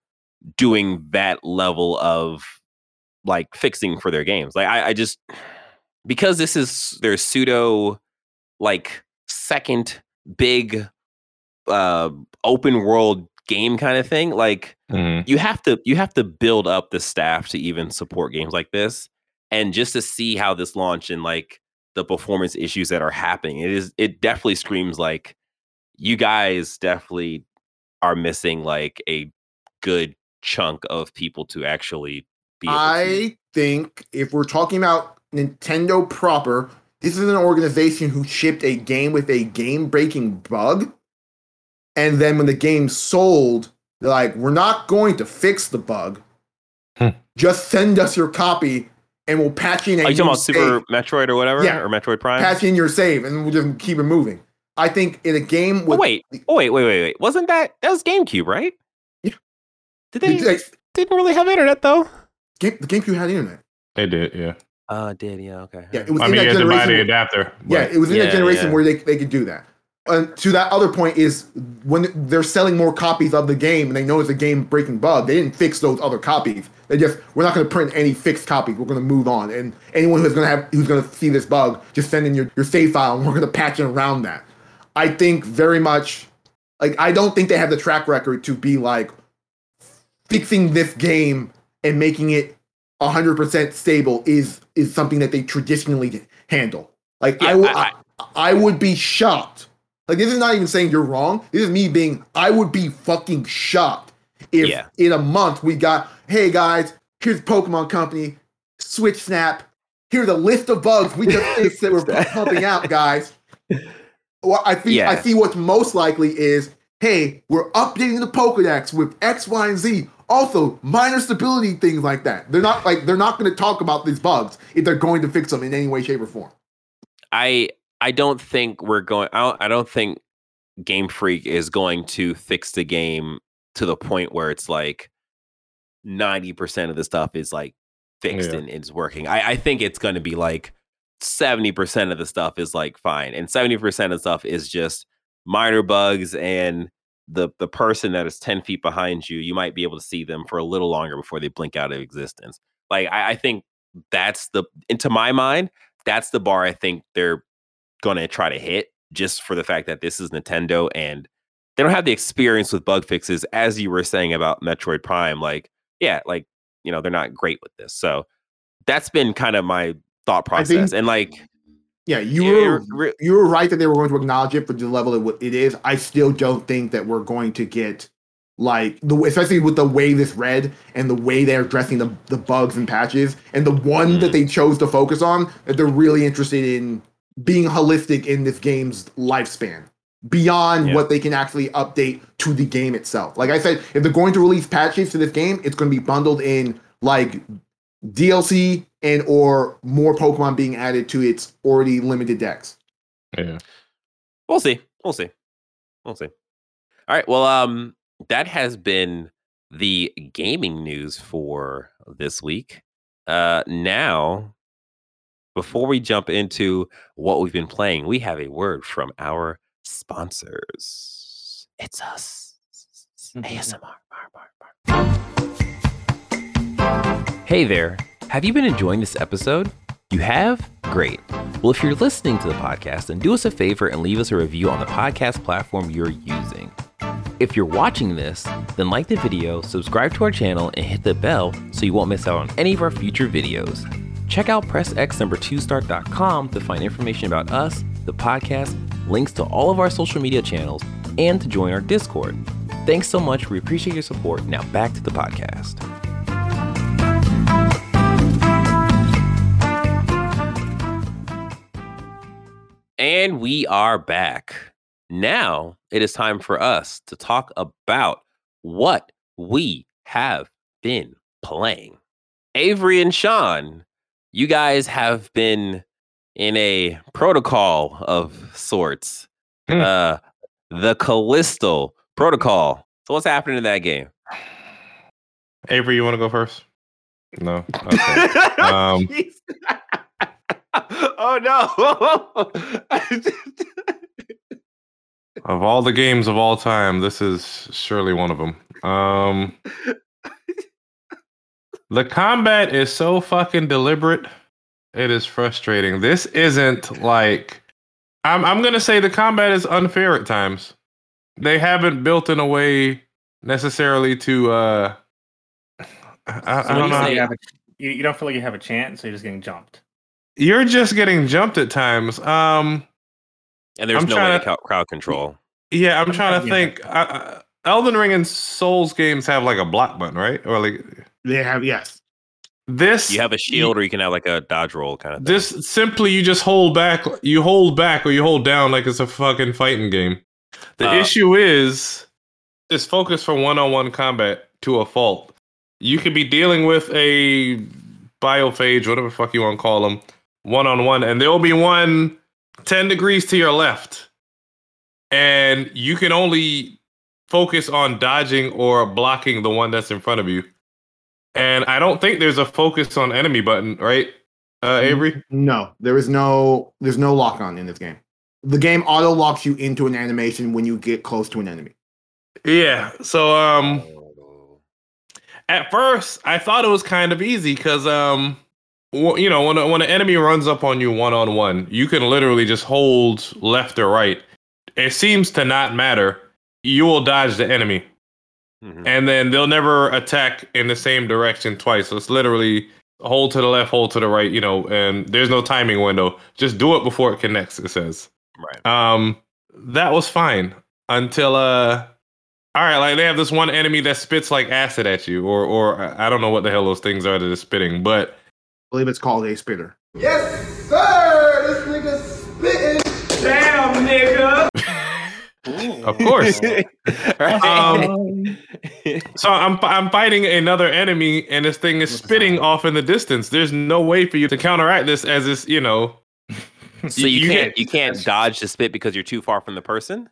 doing that level of like fixing for their games. Like I, I just because this is their pseudo like second big uh open world game kind of thing like mm-hmm. you have to you have to build up the staff to even support games like this and just to see how this launch and like the performance issues that are happening it is it definitely screams like you guys definitely are missing like a good chunk of people to actually be. I think if we're talking about Nintendo proper, this is an organization who shipped a game with a game breaking bug. And then when the game sold, they're like, we're not going to fix the bug. Hmm. Just send us your copy and we'll patch in. Are you talking about Super Metroid or whatever? Yeah. Or Metroid Prime? Patch in your save and we'll just keep it moving. I think in a game with. Oh, wait. Oh, wait, wait, wait, wait. Wasn't that. That was GameCube, right? Yeah. Did they. they didn't really have internet, though. Game, the GameCube had internet. They did, yeah. Uh, did yeah, okay. Yeah, it was I in mean, that you had to buy generation. the adapter. yeah, it was in Yeah, that generation yeah. where they, they could do that. And to that other point is when they're selling more copies of the game and they know it's a game breaking bug, they didn't fix those other copies. They just we're not going to print any fixed copies. We're going to move on, and anyone who's going to have who's going to see this bug, just send in your, your save file, and we're going to patch it around that. I think very much like I don't think they have the track record to be like fixing this game and making it 100% stable is is something that they traditionally handle. Like Yeah, I, would, I- I, I would be shocked. Like this is not even saying you're wrong. This is me being I would be fucking shocked if Yeah. in a month we got hey guys, here's Pokemon Company, Switch Snap. Here's a list of bugs we just fixed that we're pumping out, guys. Well, I think I see what's most likely is hey, we're updating the Pokedex with X, Y, and Z. Also, minor stability things like that. They're not like they're not going to talk about these bugs if they're going to fix them in any way, shape, or form. I I don't think we're going. I don't, I don't think Game Freak is going to fix the game to the point where it's like ninety percent of the stuff is like fixed Yeah. and it's working. I, I think it's going to be like seventy percent of the stuff is like fine, and seventy percent of stuff is just minor bugs and the the person that is 10 feet behind you you might be able to see them for a little longer before they blink out of existence like i, I think that's the into my mind that's the bar i think they're gonna try to hit just for the fact that this is nintendo and they don't have the experience with bug fixes as you were saying about metroid prime like yeah like you know they're not great with this so that's been kind of my thought I think- process and like Yeah, you were re- you were right that they were going to acknowledge it for the level it, it is. I still don't think that we're going to get like the especially with the way this read and the way they're addressing the the bugs and patches and the one that Mm. they chose to focus on that they're really interested in being holistic in this game's lifespan beyond Yeah. what they can actually update to the game itself. Like I said, if they're going to release patches to this game, it's going to be bundled in like DLC and or more Pokemon being added to its already limited decks. Yeah. We'll see. We'll see. We'll see. All right. Well, um, that has been the gaming news for this week. Uh, now, before we jump into what we've been playing, we have a word from our sponsors. It's us. Mm-hmm. ASMR. Bar, bar. Hey there. Have you been enjoying this episode? You have? Great. Well, if you're listening to the podcast, then do us a favor and leave us a review on the podcast platform you're using. If you're watching this, then like the video, subscribe to our channel, and hit the bell so you won't miss out on any of our future videos. Check out pressx2start.com to find information about us, the podcast, links to all of our social media channels, and to join our Discord. Thanks so much. We appreciate your support. Now back to the podcast. And we are back. Now it is time for us to talk about what we have been playing. Avery and Sean, you guys have been in a protocol of sorts. Hmm. Uh the Callisto protocol. So what's happening in that game? Avery, you want to go first? No. Okay. Um, oh no. of all the games of all time, this is surely one of them. Um, the combat is so fucking deliberate. It is frustrating. This isn't like I'm. I'm gonna say the combat is unfair at times. They haven't built in a way necessarily to. uh I, I don't when you know. you, have a, you, you don't feel like you have a chance, so you're just getting jumped. You're just getting jumped at times. Um. and there's I'm no way to to- crowd control. Yeah, I'm trying to Yeah. think. Uh, uh, Elden Ring and Souls games have like a block button, right? Or like, They have yes. This You have a shield, or you can have like a dodge roll kind of. This simply you just you have a shield, or you can have like a dodge roll kind of. Thing. This simply you just hold back, you hold back or you hold down like it's a fucking fighting game. The Uh, issue is it's focused for one-on-one combat to a fault. You could be dealing with a biophage, whatever the fuck you want to call them, one-on-one, and there will be one 10 degrees to your left. And you can only focus on dodging or blocking the one that's in front of you. And I don't think there's a focus on enemy button, right? Uh, Avery? No, there is no there's no lock on in this game. The game auto locks you into an animation when you get close to an enemy. Yeah. So um at first I thought it was kind of easy because um you know when a, when an enemy runs up on you one on one, you can literally just hold left or right. It seems to not matter. You will dodge the enemy, Mhm. and then they'll never attack in the same direction twice. So it's literally hold to the left, hold to the right. You know, and there's no timing window. Just do it before it connects. It says. Right. Um, that was fine until uh, all right, like they have this one enemy that spits like acid at you, or or I I don't know what the hell those things are that are spitting, but I believe it's called a spitter. Yes, sir. This nigga spitting. Damn, nigga. Of course. Right. Um, so I'm I'm fighting another enemy, and this thing is spitting off in the distance. There's no way for you to counteract this as this, you know. so you, you can't get- you can't dodge the spit because you're too far from the person.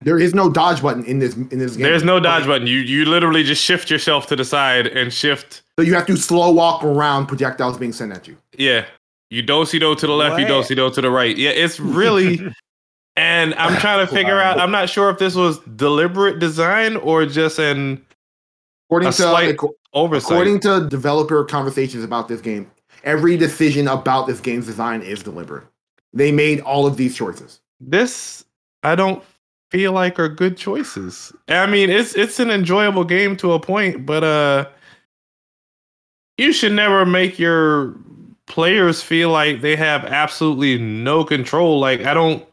There is no dodge button in this in this game. There's no dodge button. You you literally just shift yourself to the side and shift. So you have to slow walk around projectiles being sent at you. Yeah, you do si do to the left, you do What? si do to the right. Yeah, it's really. And I'm trying to figure out. I'm not sure if this was deliberate design or just an According to oversight. according to developer conversations about this game, every decision about this game's design is deliberate. They made all of these choices. this I don't feel like are good choices. I mean, it's it's an enjoyable game to a point, but uh you should never make your players feel like they have absolutely no control. Like I don't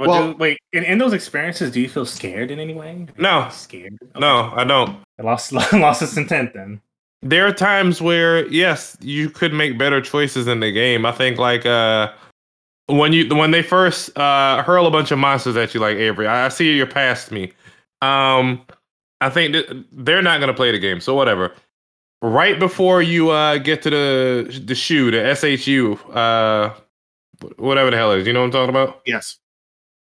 But Well- do, wait, in, in those experiences, do you feel scared in any way? No. Scared? no, I don't. I lost lost its intent then. There are times where yes, you could make better choices in the game. I think like uh when you when they first uh hurl a bunch of monsters at you like Avery, I I see you're past me. Um I think that they're not gonna play the game, so whatever. Right before you uh get to the the shoe, the SHU, uh whatever the hell it is, you know what I'm talking about? Yes.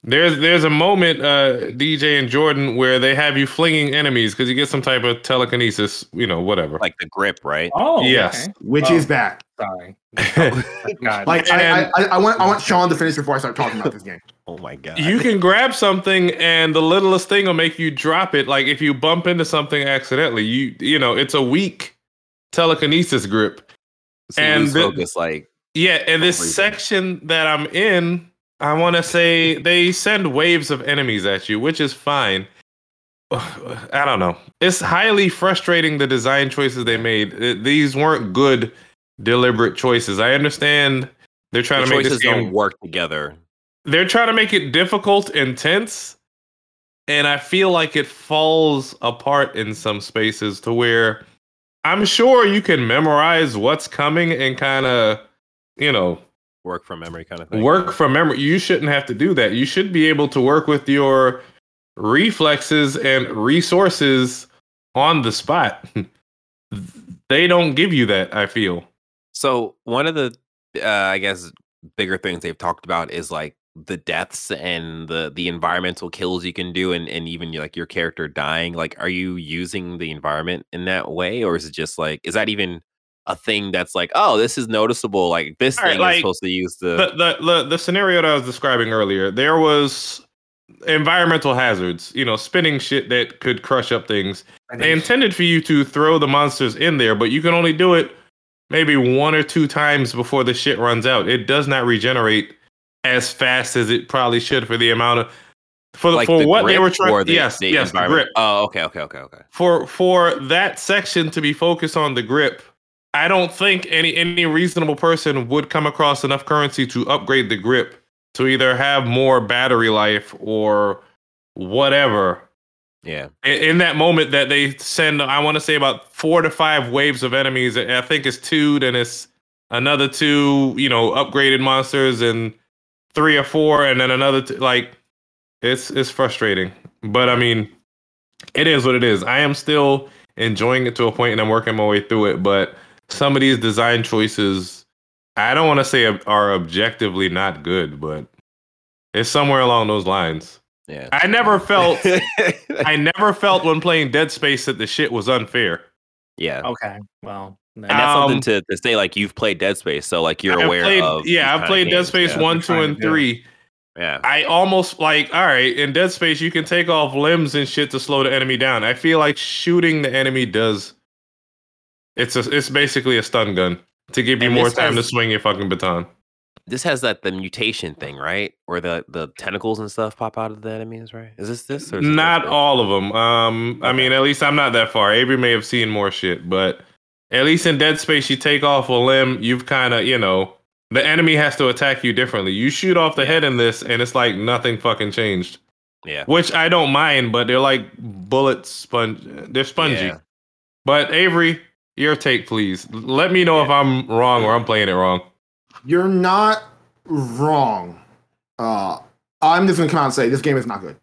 There's there's a moment, uh, DJ and Jordan, where they have you flinging enemies because you get some type of telekinesis, you know, whatever. Like the grip, right? Oh, Yes. okay. Which Oh. is bad. Sorry. God. Like I, And- I, I, I want I want Sean to finish before I start talking about this game. Oh my god. you can grab something and the littlest thing will make you drop it. Like if you bump into something accidentally, you you know it's a weak telekinesis grip. So and lose the- focus like Yeah, and this Crazy. section that I'm in, I want to say they send waves of enemies at you, which is fine. I don't know. It's highly frustrating the design choices they made. These weren't good, deliberate choices. I understand they're trying the to make choices this game don't work together. they're trying to make it difficult and tense and i feel like it falls apart in some spaces to where i'm sure you can memorize what's coming and kind of you know Work from memory kind of thing. work from memory you shouldn't have to do that you should be able to work with your reflexes and resources on the spot they don't give you that i feel So one of the, uh, I guess, bigger things they've talked about is like the deaths and the the environmental kills you can do, and and even like your character dying. Like, are you using the environment in that way, or is it just like is that even a thing that's like, oh, this is noticeable? Like this All right, thing like, is supposed to use the, the, the the the scenario that I was describing earlier, there was environmental hazards, you know, spinning shit that could crush up things. They intended for you to throw the monsters in there, but you can only do it maybe one or two times before the shit runs out. It does not regenerate as fast as it probably should for the amount of for the, like for the what they were trying. or the, yes, the yes, the grip Oh, okay, okay, okay, okay. for for that section to be focused on the grip i don't think any any reasonable person would come across enough currency to upgrade the grip to either have more battery life or whatever Yeah, in, in that moment that they send i want to say about four to five waves of enemies. I think it's two, then it's another two, you know, upgraded monsters, and three or four, and then another. T- like, it's it's frustrating. But I mean, it is what it is. I am still enjoying it to a point, and I'm working my way through it. But some of these design choices, I don't want to say are objectively not good, but it's somewhere along those lines. Yeah. I never felt I never felt when playing Dead Space that the shit was unfair. yeah. Okay. Well, And that's something Um, to, to say like you've played Dead Space, so like you're I've aware played, of. Yeah, I've played Dead Space yeah. one, two, and three. Yeah. I almost like, all right, in Dead Space you can take off limbs and shit to slow the enemy down. I feel like shooting the enemy does it's a it's basically a stun gun to give you And more time to swing your fucking baton. This has that the mutation thing, right? Where the the tentacles and stuff pop out of the enemies, right? Is this this or Not all of them. Um, I mean, at least I'm not that far. Avery may have seen more shit, but at least in Dead Space, you take off a limb, you've kind of, you know, the enemy has to attack you differently. You shoot off the head in this, and it's like nothing fucking changed. Yeah. Which I don't mind, but they're like bullet sponge. They're spongy. Yeah. But Avery, your take, please. Let me know if I'm wrong or I'm playing it wrong. You're not wrong. Uh, I'm just gonna come out and say this game is not good.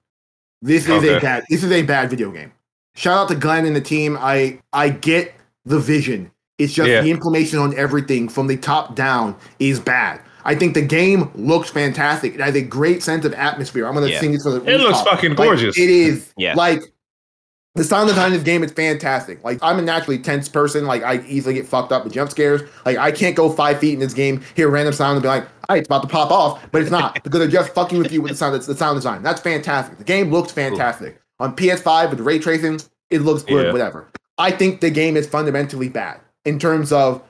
This is Okay. a bad. This is a bad video game. Shout out to Glen and the team. I I get the vision. It's just Yeah. the implementation on everything from the top down is bad. I think the game looks fantastic. It has a great sense of atmosphere. I'm gonna Yeah. sing this for the. It looks rooftop. fucking Like, gorgeous. it is. Yeah. Like the sound design of this game is fantastic. Like I'm a naturally tense person. Like I easily get fucked up with jump scares. Like I can't go five feet in this game, hear a random sound and be like, "All right, it's about to pop off," but it's not because they're just fucking with you with the sound. The sound design. That's fantastic. The game looks fantastic on PS5 with the ray tracing. It looks good. Yeah. Whatever. I think the game is fundamentally bad in terms of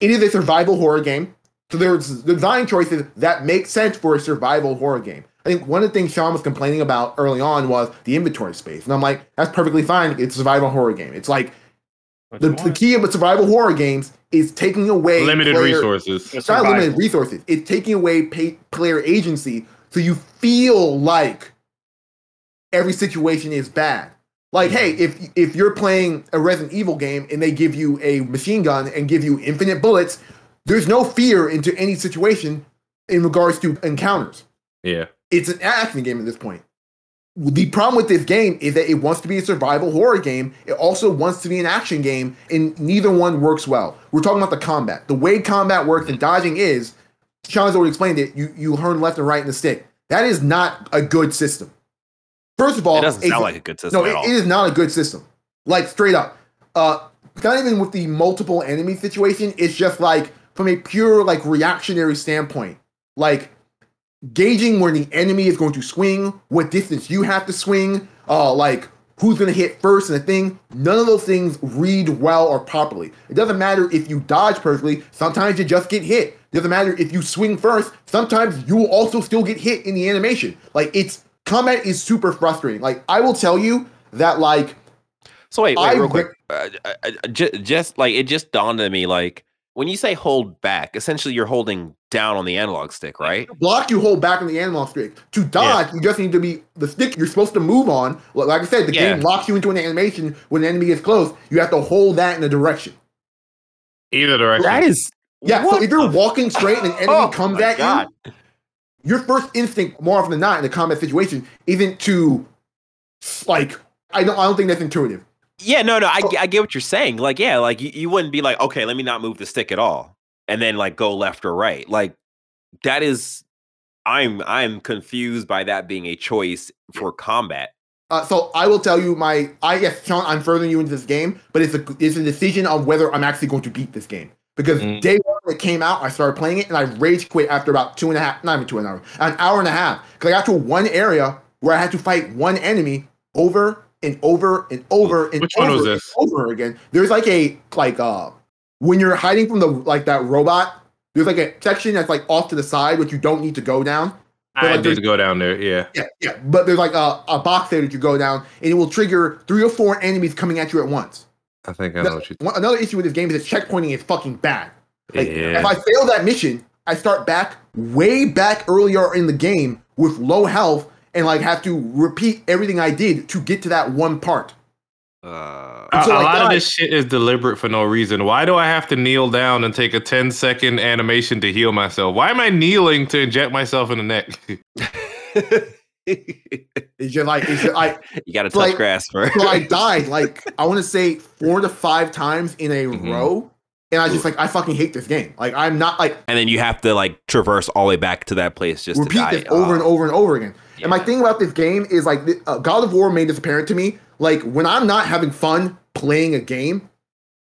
it is a survival horror game. So there's design choices that make sense for a survival horror game. I think one of the things Sean was complaining about early on was the inventory space. And I'm like, that's perfectly fine. It's a survival horror game. It's like the, the key of a survival horror games is taking away Limited player- resources. It's It's not limited resources. It's taking away pay, player agency so you feel like every situation is bad. Like, hey, if if you're playing a Resident Evil game and they give you a machine gun and give you infinite bullets, there's no fear into any situation in regards to encounters. Yeah. It's an action game at this point. The problem with this game is that it wants to be a survival horror game. It also wants to be an action game, and neither one works well. We're talking about the combat. The way combat works and dodging is, Sean's already explained it. You you turn left and right in the stick. That is not a good system. First of all, It doesn't sound like a good system no, at it- all. it is not a good system. Like straight up. Uh not even with the multiple enemy situation, it's just like from a pure like reactionary standpoint. Like gauging where the enemy is going to swing, what distance you have to swing, uh like who's going to hit first and the thing. None of those things read well or properly. It doesn't matter if you dodge perfectly, sometimes you just get hit. It doesn't matter if you swing first, sometimes you will also still get hit in the animation. Like it's combat is super frustrating. Like I will tell you that like So wait, wait, I real quick. Uh, uh, uh, just like it just dawned on me, like when you say hold back, essentially you're holding down on the analog stick, right? block you hold back on the analog stick. To dodge, you just need to be the stick you're supposed to move on. Like like I said, the Yeah. game locks you into an animation when an enemy gets close. You have to hold that in a direction. Either direction. That is Yeah, so if you're walking straight and an enemy Oh comes at God. you, your first instinct, more often than not, in a combat situation, isn't to like. I don't. I don't think that's intuitive. Yeah, no, no, I. I get what you're saying. Like, yeah, like you, you wouldn't be like, okay, let me not move the stick at all, and then like go left or right. Like that is, I'm I'm confused by that being a choice for combat. Uh, so I will tell you my. I yes, Sean, I'm furthering you into this game, but it's a it's a decision of whether I'm actually going to beat this game. Because Mm. day one it came out, I started playing it, and I rage quit after about two and a half, not even two and a half, an hour and a half. Because I got to one area where I had to fight one enemy over and over and over and Which over one was this? over again. There's like a like uh when you're hiding from the like that robot. There's like a section that's like off to the side, which you don't need to go down. But, I like, did go down there. Yeah. Yeah, yeah. But there's like a, a box there that you go down, and it will trigger three or four enemies coming at you at once. I think I know what you. another issue with this game is that checkpointing is fucking bad. Like, Yeah. If I fail that mission, I start back way back earlier in the game with low health and like have to repeat everything I did to get to that one part. Uh, A, So, a like, lot of this shit is deliberate for no reason. Why do I have to kneel down and take a 10 second animation to heal myself? Why am I kneeling to inject myself in the neck? It's just like it's just like you got to touch Like- grass first. so I died like I want to say four to five times in a Mhm. row, and I was just like I fucking hate this game. Like I'm not like and then you have to like traverse all the way back to that place just repeat to die. this over and Oh, over and over again. And my thing about this game is like uh, God of War made this apparent to me. Like when I'm not having fun playing a game,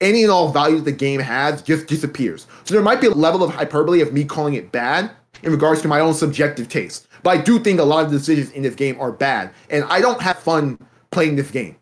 any and all value that the game has just disappears. So there might be a level of hyperbole of me calling it bad in regards to my own subjective taste. But I do think a lot of the decisions in this game are bad, and I don't have fun playing this game.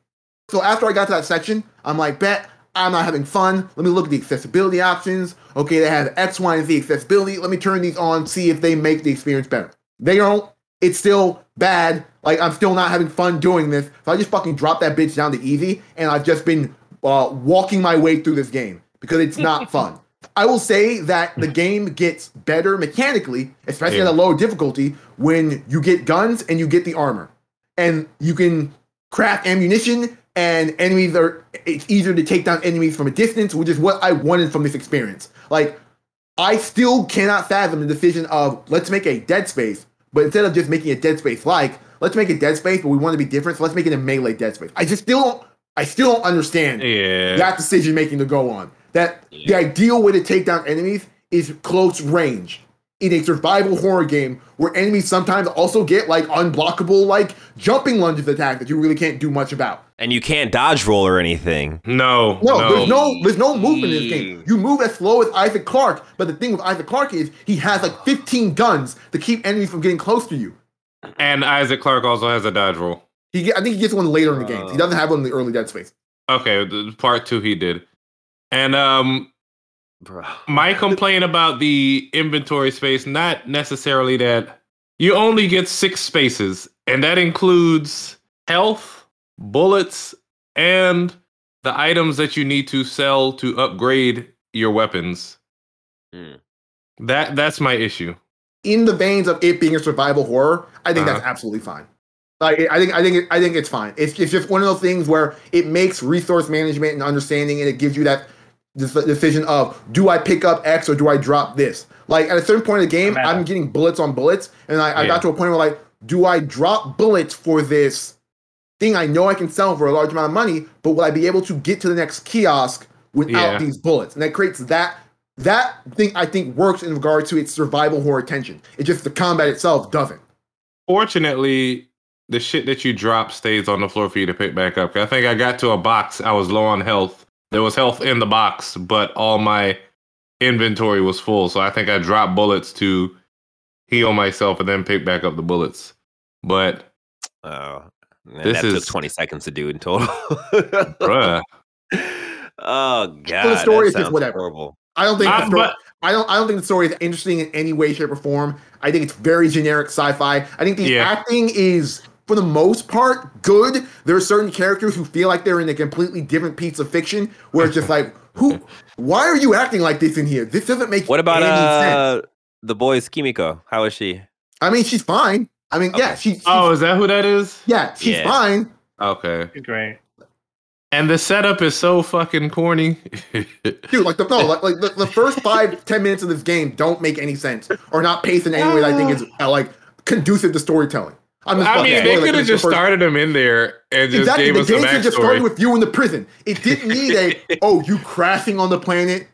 So after I got to that section, I'm like, bet I'm not having fun. Let me look at the accessibility options. Okay, they have X, Y, and Z accessibility. Let me turn these on, see if they make the experience better. They don't. It's still bad. Like I'm still not having fun doing this. So I just fucking drop that bitch down to easy, and I've just been uh, walking my way through this game because it's not fun. I will say that the game gets better mechanically, especially Yeah. at a lower difficulty, when you get guns and you get the armor, and you can craft ammunition. And enemies are. It's easier to take down enemies from a distance, which is what I wanted from this experience. Like I still cannot fathom the decision of let's make a Dead Space, but instead of just making a Dead Space like, let's make a Dead Space, but we want to be different, so let's make it a melee Dead Space. I just still don't, I still don't understand Yeah. that decision making to go on. That the ideal way to take down enemies is close range in a survival horror game where enemies sometimes also get like unblockable like jumping lunges attack that you really can't do much about. and you can't dodge roll or anything. no. No, no. there's no there's no movement in this game. You move as slow as Isaac Clarke, but the thing with Isaac Clarke is he has like 15 guns to keep enemies from getting close to you. And Isaac Clarke also has a dodge roll. He I think he gets one later in the game. He doesn't have one in the early Dead Space. Okay, part two he did. And um Bro. my complaint about the inventory space, not necessarily that you only get six spaces, and that includes health, bullets, and the items that you need to sell to upgrade your weapons. Hmm. That that's my issue. In the veins of it being a survival horror, I think that's Uh-huh. absolutely fine. Like I think I think it, I think it's fine. It's, it's just one of those things where it makes resource management and understanding, and it gives you that this decision of do I pick up X or do I drop this? Like at a certain point in the game, I'm I'm getting bullets on bullets, and I, I got to a point where like, do I drop bullets for this thing I know I can sell for a large amount of money, but will I be able to get to the next kiosk without Yeah. these bullets? And that creates that that thing I think works in regard to its survival horror tension. It just the combat itself doesn't. Fortunately, the shit that you drop stays on the floor for you to pick back up. I think I got to a box. I was low on health. There was health in the box, but all my inventory was full. So I think I dropped bullets to heal myself and then pick back up the bullets. But Oh, man, This that is- took 20 seconds to do in total. bruh, oh god, The story that is just whatever. horrible. I don't think Uh, the story, but- I don't I don't think the story is interesting in any way, shape, or form. I think it's very generic sci-fi. I think the Yeah. acting is for the most part good. There are certain characters who feel like they're in a completely different piece of fiction where it's just like, who why are you acting like this in here? This doesn't make What about any sense. uh the boys Kimiko? How is she? I mean, she's fine. I mean, yeah, she, she's, oh, is that who that is? yeah, she's Yeah. fine. Okay. Great. And the setup is so fucking corny. Dude, like the no, like, like the, the first five ten minutes of this game don't make any sense or not paced in any way that I think is uh, like conducive to storytelling. I'm just I mean, they could have just first- started him in there and just exactly. gave The us a game should just started with you in the prison. It didn't need a oh you crashing on the planet,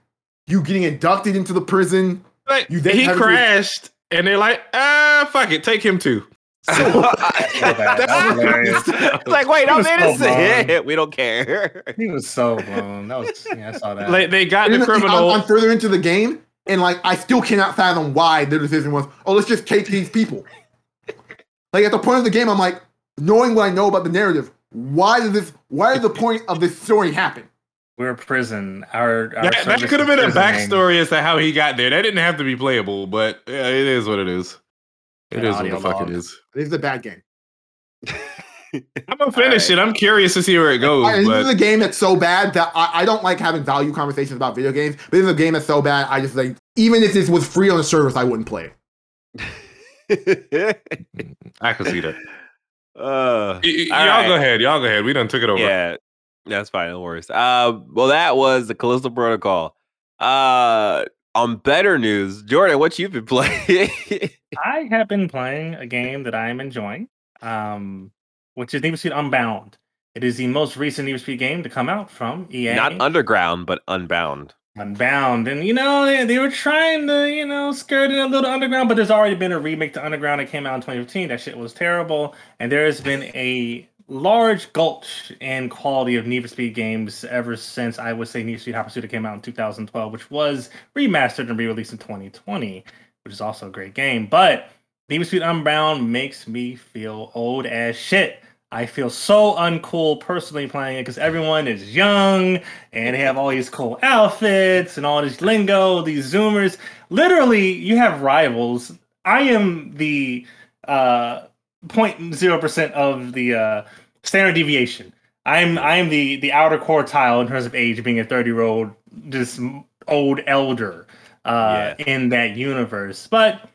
you getting inducted into the prison. Like, You then he have to- crashed, and they're like, ah, fuck it, take him too. That was hilarious. It's like, wait, I'm was so innocent. we don't care. He was so blown. That was yeah, I saw that. Like they got And the then I'm- criminal. I'm, further into the game, and like I still cannot fathom why the decision was oh let's just take these people. Like at the point of the game, I'm like knowing what I know about the narrative. Why did this? Why did the point of this story happen? we're a prison. Our, our that, that could have been a backstory as to how he got there. That didn't have to be playable, but yeah, it is what it is. It An is what audio the fuck log. it is. This is a bad game. I'm gonna finish it. I'm curious to see where it goes. I- this is a game that's so bad that I, I don't like having value conversations about video games. But this is a game that's so bad. I just like even if this was free on the service, I wouldn't play it. I can see that. uh, Y- y- All y'all right. go ahead. Y'all go ahead. We done took it over. yeah. That's fine. No worries. Uh, well, that was the Callisto Protocol. Uh, on better news, Jordan, what you've been playing? I have been playing a game that I am enjoying, um, which is Need for Speed Unbound. It is the most recent Need for Speed game to come out from EA. Not underground, but unbound. Unbound, and you know they, they were trying to you know skirt in a little underground, but there's already been a remake to Underground that came out in 2015. That shit was terrible, and there has been a large gulch in quality of Need for Speed games ever since I would say Need for Speed Hot Pursuit came out in 2012, which was remastered and re-released in 2020, which is also a great game. But Need for Speed Unbound makes me feel old as shit. I feel so uncool personally playing it because everyone is young and they have all these cool outfits and all this lingo, these zoomers. Literally, you have rivals. I am the uh 0.0% of the uh standard deviation. I'm I'm the the outer quartile in terms of age, being a 30 year old, just old elder uh, Yeah. in that universe. But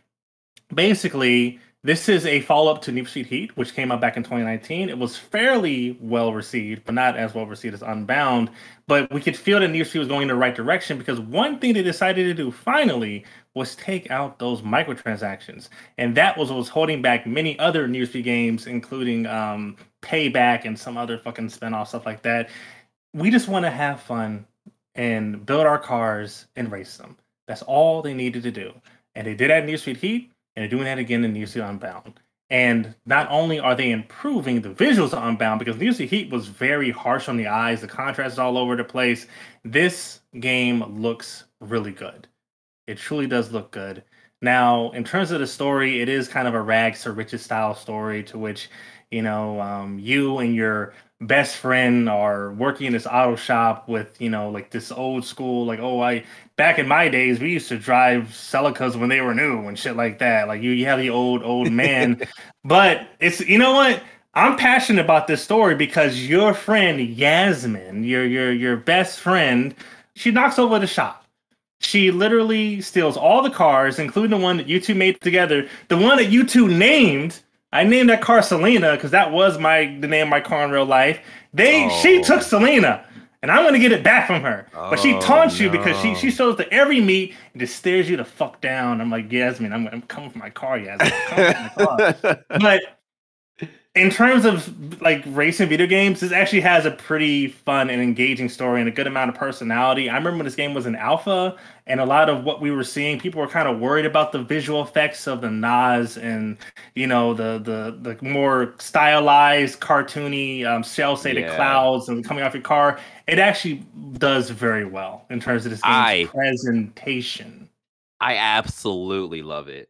basically, this is a follow up to Need for Speed Heat, which came out back in 2019. It was fairly well received, but not as well received as Unbound. But we could feel that Need for Speed was going in the right direction because one thing they decided to do finally was take out those microtransactions, and that was what was holding back many other Need for Speed games, including um, Payback and some other fucking spin-off stuff like that. We just want to have fun and build our cars and race them. That's all they needed to do. And they did that in Speed Heat, and they're doing that again in for Speed Unbound. And not only are they improving the visuals of Unbound, because New Zealand Heat was very harsh on the eyes, the contrast is all over the place. This game looks really good. It truly does look good. Now, in terms of the story, it is kind of a rags to riches style story to which, you know, um, you and your best friend are working in this auto shop with, you know, like this old school, like, oh, I back in my days, we used to drive Celicas when they were new and shit like that. Like you, you have the old, old man. but it's you know what? I'm passionate about this story because your friend Yasmin, your your your best friend, she knocks over the shop. She literally steals all the cars, including the one that you two made together. The one that you two named. I named that car Selena because that was my the name of my car in real life. They she Oh. took Selena, and I'm gonna get it back from her. but she Oh, taunts you because she she shows to every meet and just stares you the fuck down. I'm like Yasmin, I'm, I'm coming for my car, Yasmin. I'm coming for my car but in terms of like racing video games, this actually has a pretty fun and engaging story and a good amount of personality. I remember when this game was in alpha, and a lot of what we were seeing, people were kind of worried about the visual effects of the Nas and you know the the the more stylized, cartoony, um, cel shaded Yeah. clouds and coming off your car. It actually does very well in terms of this game's I- presentation. I absolutely love it.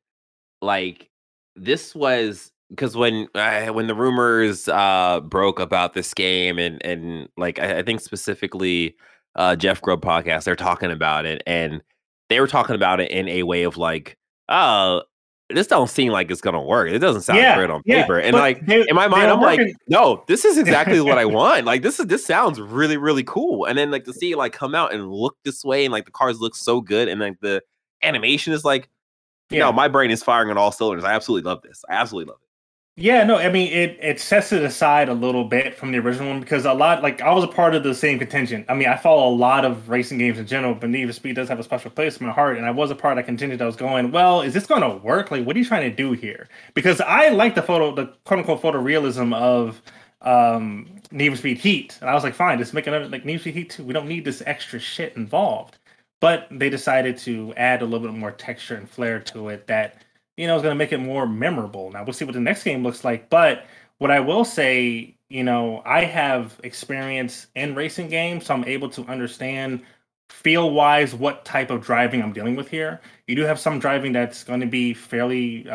Like this was because when uh, when the rumors uh broke about this game and and like I, I think specifically uh Jeff Grubb podcast they're talking about it and they were talking about it in a way of like oh this don't seem like it's gonna work it doesn't sound Yeah, great on yeah, paper and like they- in my mind I'm like no this is exactly what I want like this is this sounds really really cool and then like to see it like come out and look this way and like the cars look so good and like the animation is like Yeah. know, my brain is firing on all cylinders. I absolutely love this. I absolutely love it. Yeah, no, I mean it it sets it aside a little bit from the original one because a lot like I was a part of the same contingent. I mean, I follow a lot of racing games in general, but Need for Speed does have a special place in my heart, and I was a part of that contingent that was going, well, is this gonna work? Like, what are you trying to do here? Because I like the photo, the quote unquote photorealism of um Need for Speed Heat. And I was like, fine, just make another like Need for Speed Heat 2. We don't need this extra shit involved. But they decided to add a little bit more texture and flair to it that you know, is going to make it more memorable. Now we'll see what the next game looks like. But what I will say, you know, I have experience in racing games, so I'm able to understand feel wise what type of driving I'm dealing with here. You do have some driving that's going to be fairly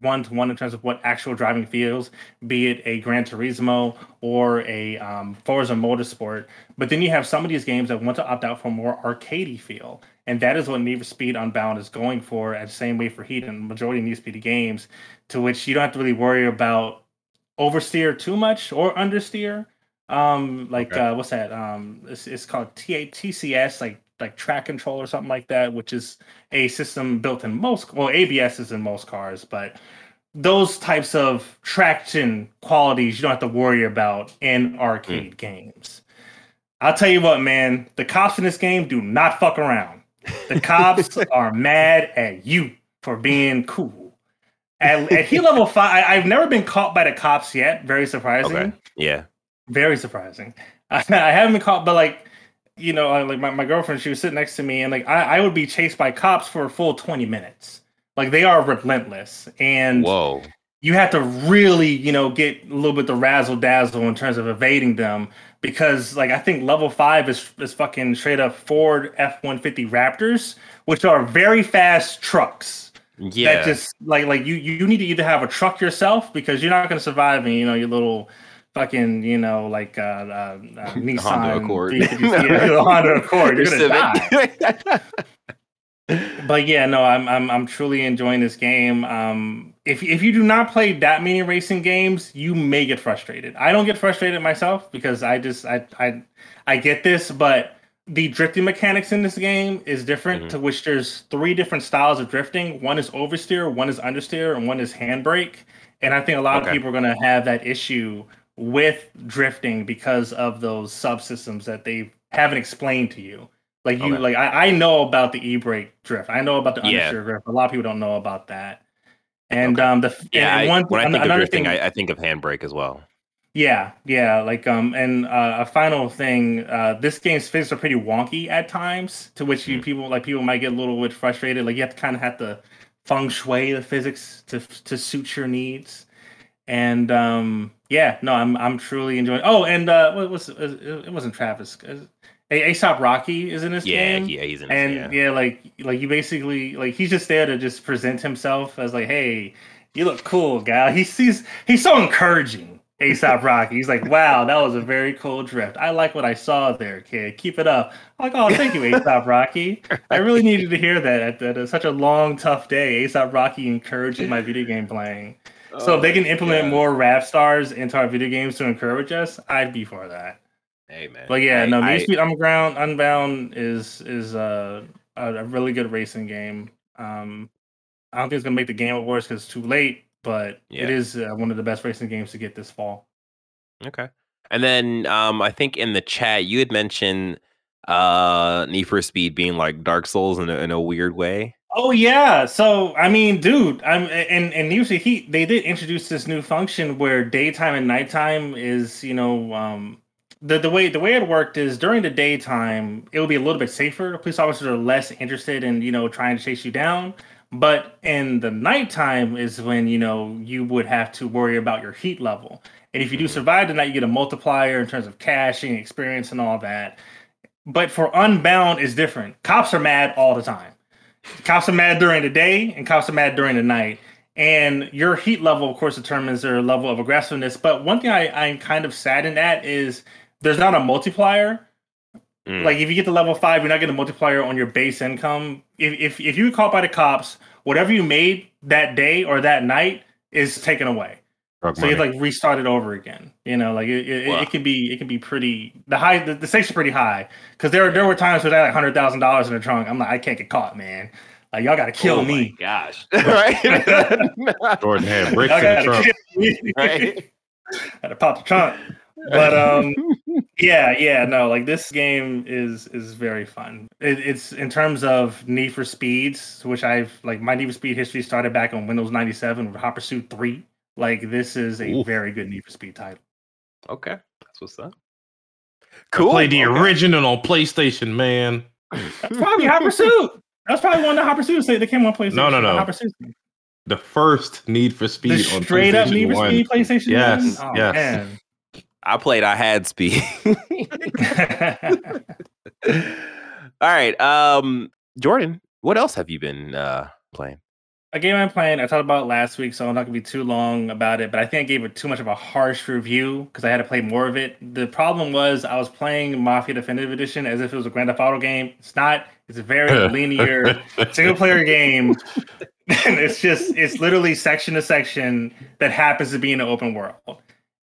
one to one in terms of what actual driving feels, be it a Gran Turismo or a um, Forza Motorsport. But then you have some of these games that want to opt out for more arcadey feel. And that is what Need for Speed Unbound is going for, at the same way for Heat and majority of Need for Speed games, to which you don't have to really worry about oversteer too much or understeer. Um, like Okay. uh, what's that? Um, it's, it's called T- TCS, like like track control or something like that, which is a system built in most. Well, ABS is in most cars, but those types of traction qualities you don't have to worry about in arcade games. I'll tell you what, man. The cops in this game do not fuck around. The cops are mad at you for being cool. At, at heat level five, I, have never been caught by the cops yet. Very surprising. Okay. Yeah. Very surprising. I, I haven't been caught, but like, you know, like my, my girlfriend, she was sitting next to me, and like I, I would be chased by cops for a full 20 minutes. Like they are relentless. And whoa. You have to really, you know, get a little bit the razzle dazzle in terms of evading them because like I think level five is is fucking straight up Ford F one fifty Raptors, which are very fast trucks. Yeah, that just like like you you need to either have a truck yourself because you're not going to survive in you know your little fucking you know like uh, uh, uh Nissan Honda Accord, yeah, Honda Accord. You're gonna die. but yeah, no, I'm I'm I'm truly enjoying this game. Um, if if you do not play that many racing games, you may get frustrated. I don't get frustrated myself because I just I I I get this, but the drifting mechanics in this game is different. Mm-hmm. To which there's three different styles of drifting. One is oversteer, one is understeer, and one is handbrake. And I think a lot okay. of people are going to have that issue with drifting because of those subsystems that they haven't explained to you. Like you, okay. like I, I know about the e-brake drift. I know about the yeah. understeer drift. A lot of people don't know about that. And okay. um, the yeah, I, one, when I think of drifting, thing, I, I, think of handbrake as well. Yeah, yeah, like um, and uh, a final thing, uh, this game's physics are pretty wonky at times, to which you mm. people like people might get a little bit frustrated. Like you have to kind of have to feng shui the physics to to suit your needs. And um, yeah, no, I'm I'm truly enjoying. Oh, and uh, what was it? Wasn't Travis? ASAP Rocky is in this yeah, game. Yeah, he's in. And yeah. yeah, like like you basically like he's just there to just present himself as like, hey, you look cool, gal. He sees he's so encouraging. ASAP Rocky. He's like, wow, that was a very cool drift. I like what I saw there, kid. Keep it up. I'm like, oh, thank you, ASAP Rocky. I really needed to hear that at, at, at such a long, tough day. ASAP Rocky encouraging my video game playing. so if they oh, can oh, implement more rap stars into our video games to encourage us, I'd be for that. Hey man. But yeah, I, no, Need Speed Underground Unbound is is uh, a, a really good racing game. Um, I don't think it's gonna make the Game Awards because it's too late, but yeah. it is uh, one of the best racing games to get this fall. Okay. And then um, I think in the chat you had mentioned uh, Need for Speed being like Dark Souls in a, in a weird way. Oh yeah. So I mean, dude, I'm and and usually he they did introduce this new function where daytime and nighttime is you know um the, the way the way it worked is during the daytime it would be a little bit safer. The police officers are less interested in you know trying to chase you down. But in the nighttime is when you know you would have to worry about your heat level. And if you do mm-hmm. survive the night, you get a multiplier in terms of caching, experience, and all that. But for Unbound is different. Cops are mad all the time. Cops are mad during the day, and cops are mad during the night. And your heat level, of course, determines their level of aggressiveness. But one thing I, I'm kind of saddened at is there's not a multiplier. Mm. Like if you get to level five, you're not getting a multiplier on your base income. If if if you get caught by the cops, whatever you made that day or that night is taken away. Drug so money. you like restart it over again. You know, like it, it, wow. it, can be it can be pretty the high the, the stakes are pretty high because there are there were times where I had like hundred thousand dollars in the trunk. I'm like I can't get caught, man. Like y'all got to kill oh me. gosh, right? Jordan had bricks in the trunk. right? Had to pop the trunk but um yeah yeah no like this game is is very fun it, it's in terms of need for speeds which i've like my need for speed history started back on windows 97 with hot pursuit 3 like this is a Ooh. very good need for speed title okay that's what's up cool I play the okay. original on playstation man that's probably hot pursuit that's probably one of the hot pursuit say they came on playstation no no no hot pursuit the first Need for Speed the on straight up Need for Speed PlayStation. Yes, oh, yes. Man. I played I had speed. All right. Um Jordan, what else have you been uh playing? A game I'm playing, I talked about last week, so I'm not gonna be too long about it, but I think I gave it too much of a harsh review because I had to play more of it. The problem was I was playing Mafia Definitive Edition as if it was a Grand Theft Auto game. It's not, it's a very linear single player game. and it's just it's literally section to section that happens to be in an open world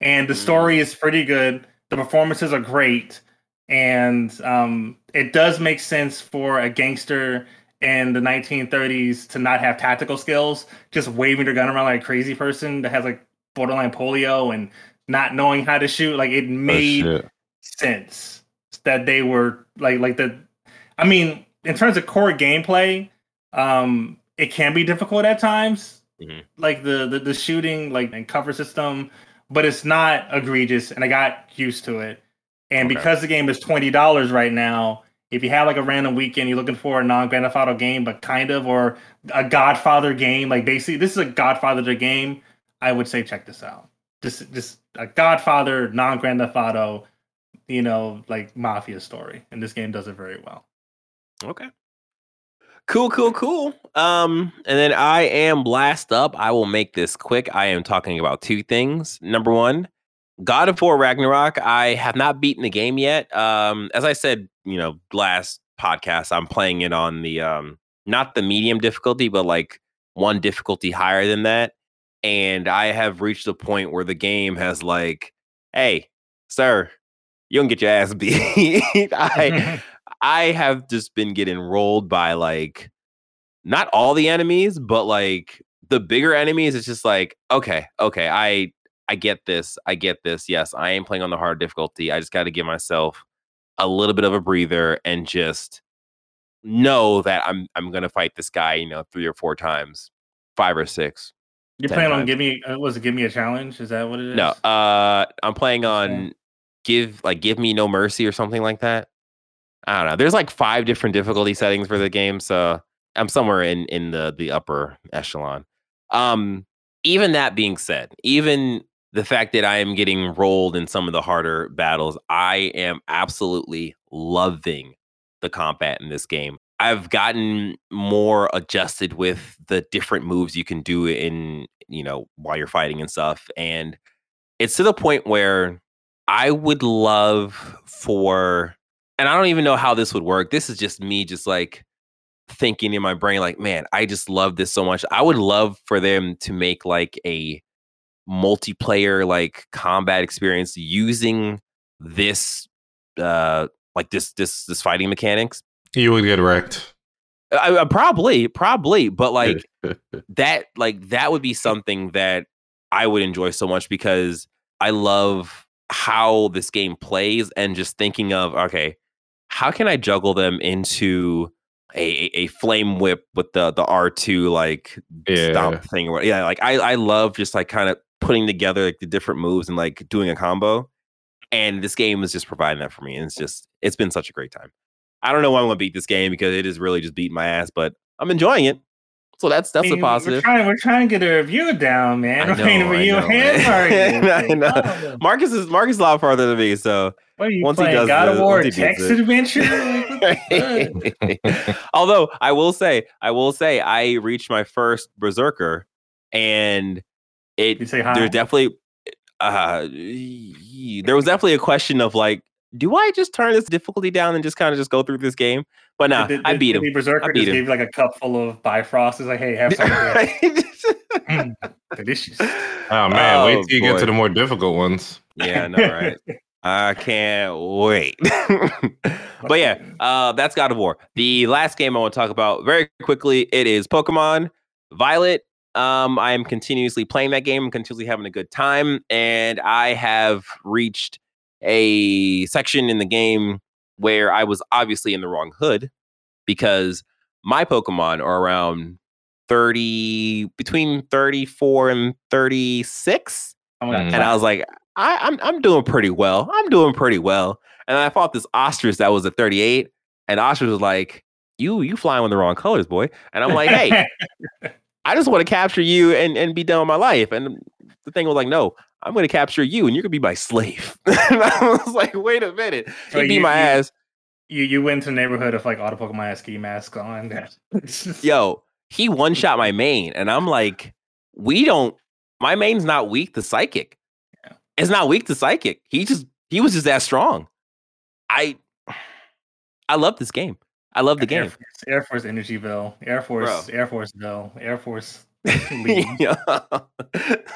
and the story mm. is pretty good. The performances are great, and um, it does make sense for a gangster in the 1930s to not have tactical skills, just waving their gun around like a crazy person that has like borderline polio and not knowing how to shoot. Like it oh, made oh, sense that they were like like the I mean, in terms of core gameplay, um, it can be difficult at times. Mhm. Like the, the the shooting, like and cover system, but it's not egregious, and I got used to it. And Okay. because the game is twenty dollars right now, if you have like a random weekend, you're looking for a non Grand Theft Auto game, but kind of, or a Godfather game, like basically this is a Godfather game. I would say check this out. Just just a Godfather non Grand Theft Auto, you know, like mafia story, and this game does it very well. Okay. Cool, cool, cool. Um, and then I am blast up. I will make this quick. I am talking about two things. Number one, God of War Ragnarok. I have not beaten the game yet. Um, as I said, you know, last podcast, I'm playing it on the um not the medium difficulty, but like one difficulty higher than that. And I have reached a point where the game has like, hey, sir, you don't get your ass beat. I I have just been getting rolled by like not all the enemies, but like the bigger enemies. It's just like, okay, okay, I I get this. I get this. Yes, I am playing on the hard difficulty. I just got to give myself a little bit of a breather and just know that I'm I'm gonna fight this guy, you know, three or four times, five or six. You're playing planning on give me uh, was it give me a challenge? Is that what it is? No, uh, I'm playing Okay. on give like give me no mercy or something like that. I don't know. There's like five different difficulty settings for the game, so I'm somewhere in in the the upper echelon. Um, even that being said, even the fact that I am getting rolled in some of the harder battles, I am absolutely loving the combat in this game. I've gotten more adjusted with the different moves you can do in, you know, while you're fighting and stuff. And it's to the point where I would love for, and I don't even know how this would work. This is just me, just like thinking in my brain, like, man, I just love this so much. I would love for them to make like a multiplayer, like combat experience using this, uh, like this, this, this fighting mechanics. You would get wrecked. I, I probably, probably, but like that, like that would be something that I would enjoy so much because I love how this game plays and just thinking of okay, how can I juggle them into a, a, flame whip with the the R two like Yeah. stomp thing or yeah, like I I love just like kind of putting together like the different moves and like doing a combo. And this game is just providing that for me. And it's just it's been such a great time. I don't know why I'm gonna beat this game because it is really just beating my ass, but I'm enjoying it. So that's that's I a mean, We're trying, we're trying to get a review down, man. I We're waiting know, for I you know, hand man. I know. Marcus is Marcus is a lot farther than me, so What are you Once he playing? does God of the- War once text adventure? Like, what the fuck? Although I will say, I will say, I reached my first berserker, and it You say hi? there's definitely uh there was definitely a question of like, do I just turn this difficulty down and just kind of just go through this game? But no, Did- I beat him. The Berserker I beat just him. gave like a cup full of Bifrost. It's like, hey, have some. Mm, delicious. Oh man, wait Oh, till you get to the more difficult ones. Yeah, I know, right? I can't wait. but yeah, uh, that's God of War. The last game I want to talk about very quickly, it is Pokemon Violet. Um, I am continuously playing that game, continuously having a good time, and I have reached a section in the game where I was obviously in the wrong hood because my Pokemon are around 30 between 34 and 36 Oh my Mm. and I was like, I, I'm I'm doing pretty well. I'm doing pretty well. And I fought this ostrich that was a 38, and ostrich was like, "You you flying with the wrong colors, boy." And I'm like, "Hey, I just want to capture you and and be done with my life." And the thing was like, "No, I'm going to capture you, and you're going to be my slave." and I was like, "Wait a minute, he beat you- my you- ass." you you went to the neighborhood of like auto Pokemon ski masks on. Yo, he one shot my main, and I'm like, "We don't. My main's not weak to psychic. Yeah. It's not weak to psychic. He just he was just that strong. I I love this game. I love the Air game. Force, Air Force Energyville, Air Force, Bro. Air Forceville, Air Force. Yeah.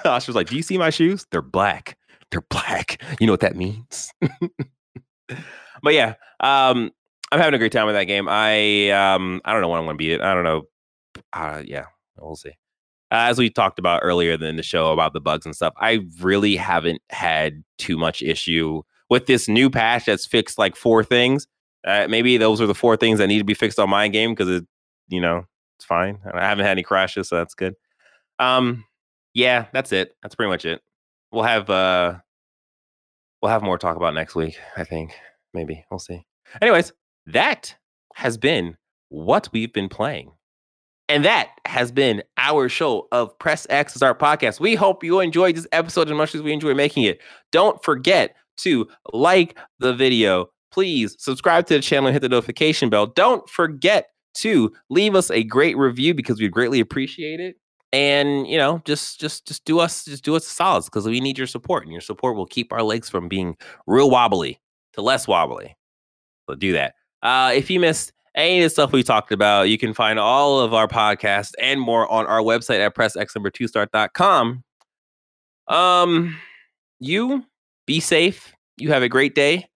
Ash was like, "Do you see my shoes? They're black. They're black. You know what that means." but yeah, um, I'm having a great time with that game. I um, I don't know when I'm going to beat it. I don't know. Uh, yeah, we'll see. As we talked about earlier in the show about the bugs and stuff, I really haven't had too much issue with this new patch that's fixed like four things. Uh, maybe those are the four things that need to be fixed on my game because it, you know, it's fine. I haven't had any crashes, so that's good. Um, yeah, that's it. That's pretty much it. We'll have uh, we'll have more talk about next week. I think maybe we'll see. Anyways, that has been what we've been playing. And that has been our show of Press X is our podcast. We hope you enjoyed this episode as much as we enjoy making it. Don't forget to like the video. Please subscribe to the channel and hit the notification bell. Don't forget to leave us a great review because we greatly appreciate it. And you know, just just just do us just do us solids because we need your support, and your support will keep our legs from being real wobbly to less wobbly. So do that. Uh, if you missed any of the stuff we talked about, you can find all of our podcasts and more on our website at pressx2start.com. Um, you be safe. You have a great day.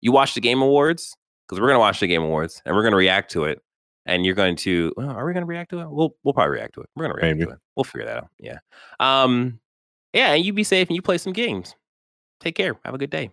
You watch the Game Awards because we're gonna watch the Game Awards and we're gonna react to it. And you're going to, well, are we gonna react to it? We'll we'll probably react to it. We're gonna react Maybe. to it. We'll figure that out. Yeah. Um, yeah. And you be safe and you play some games. Take care. Have a good day.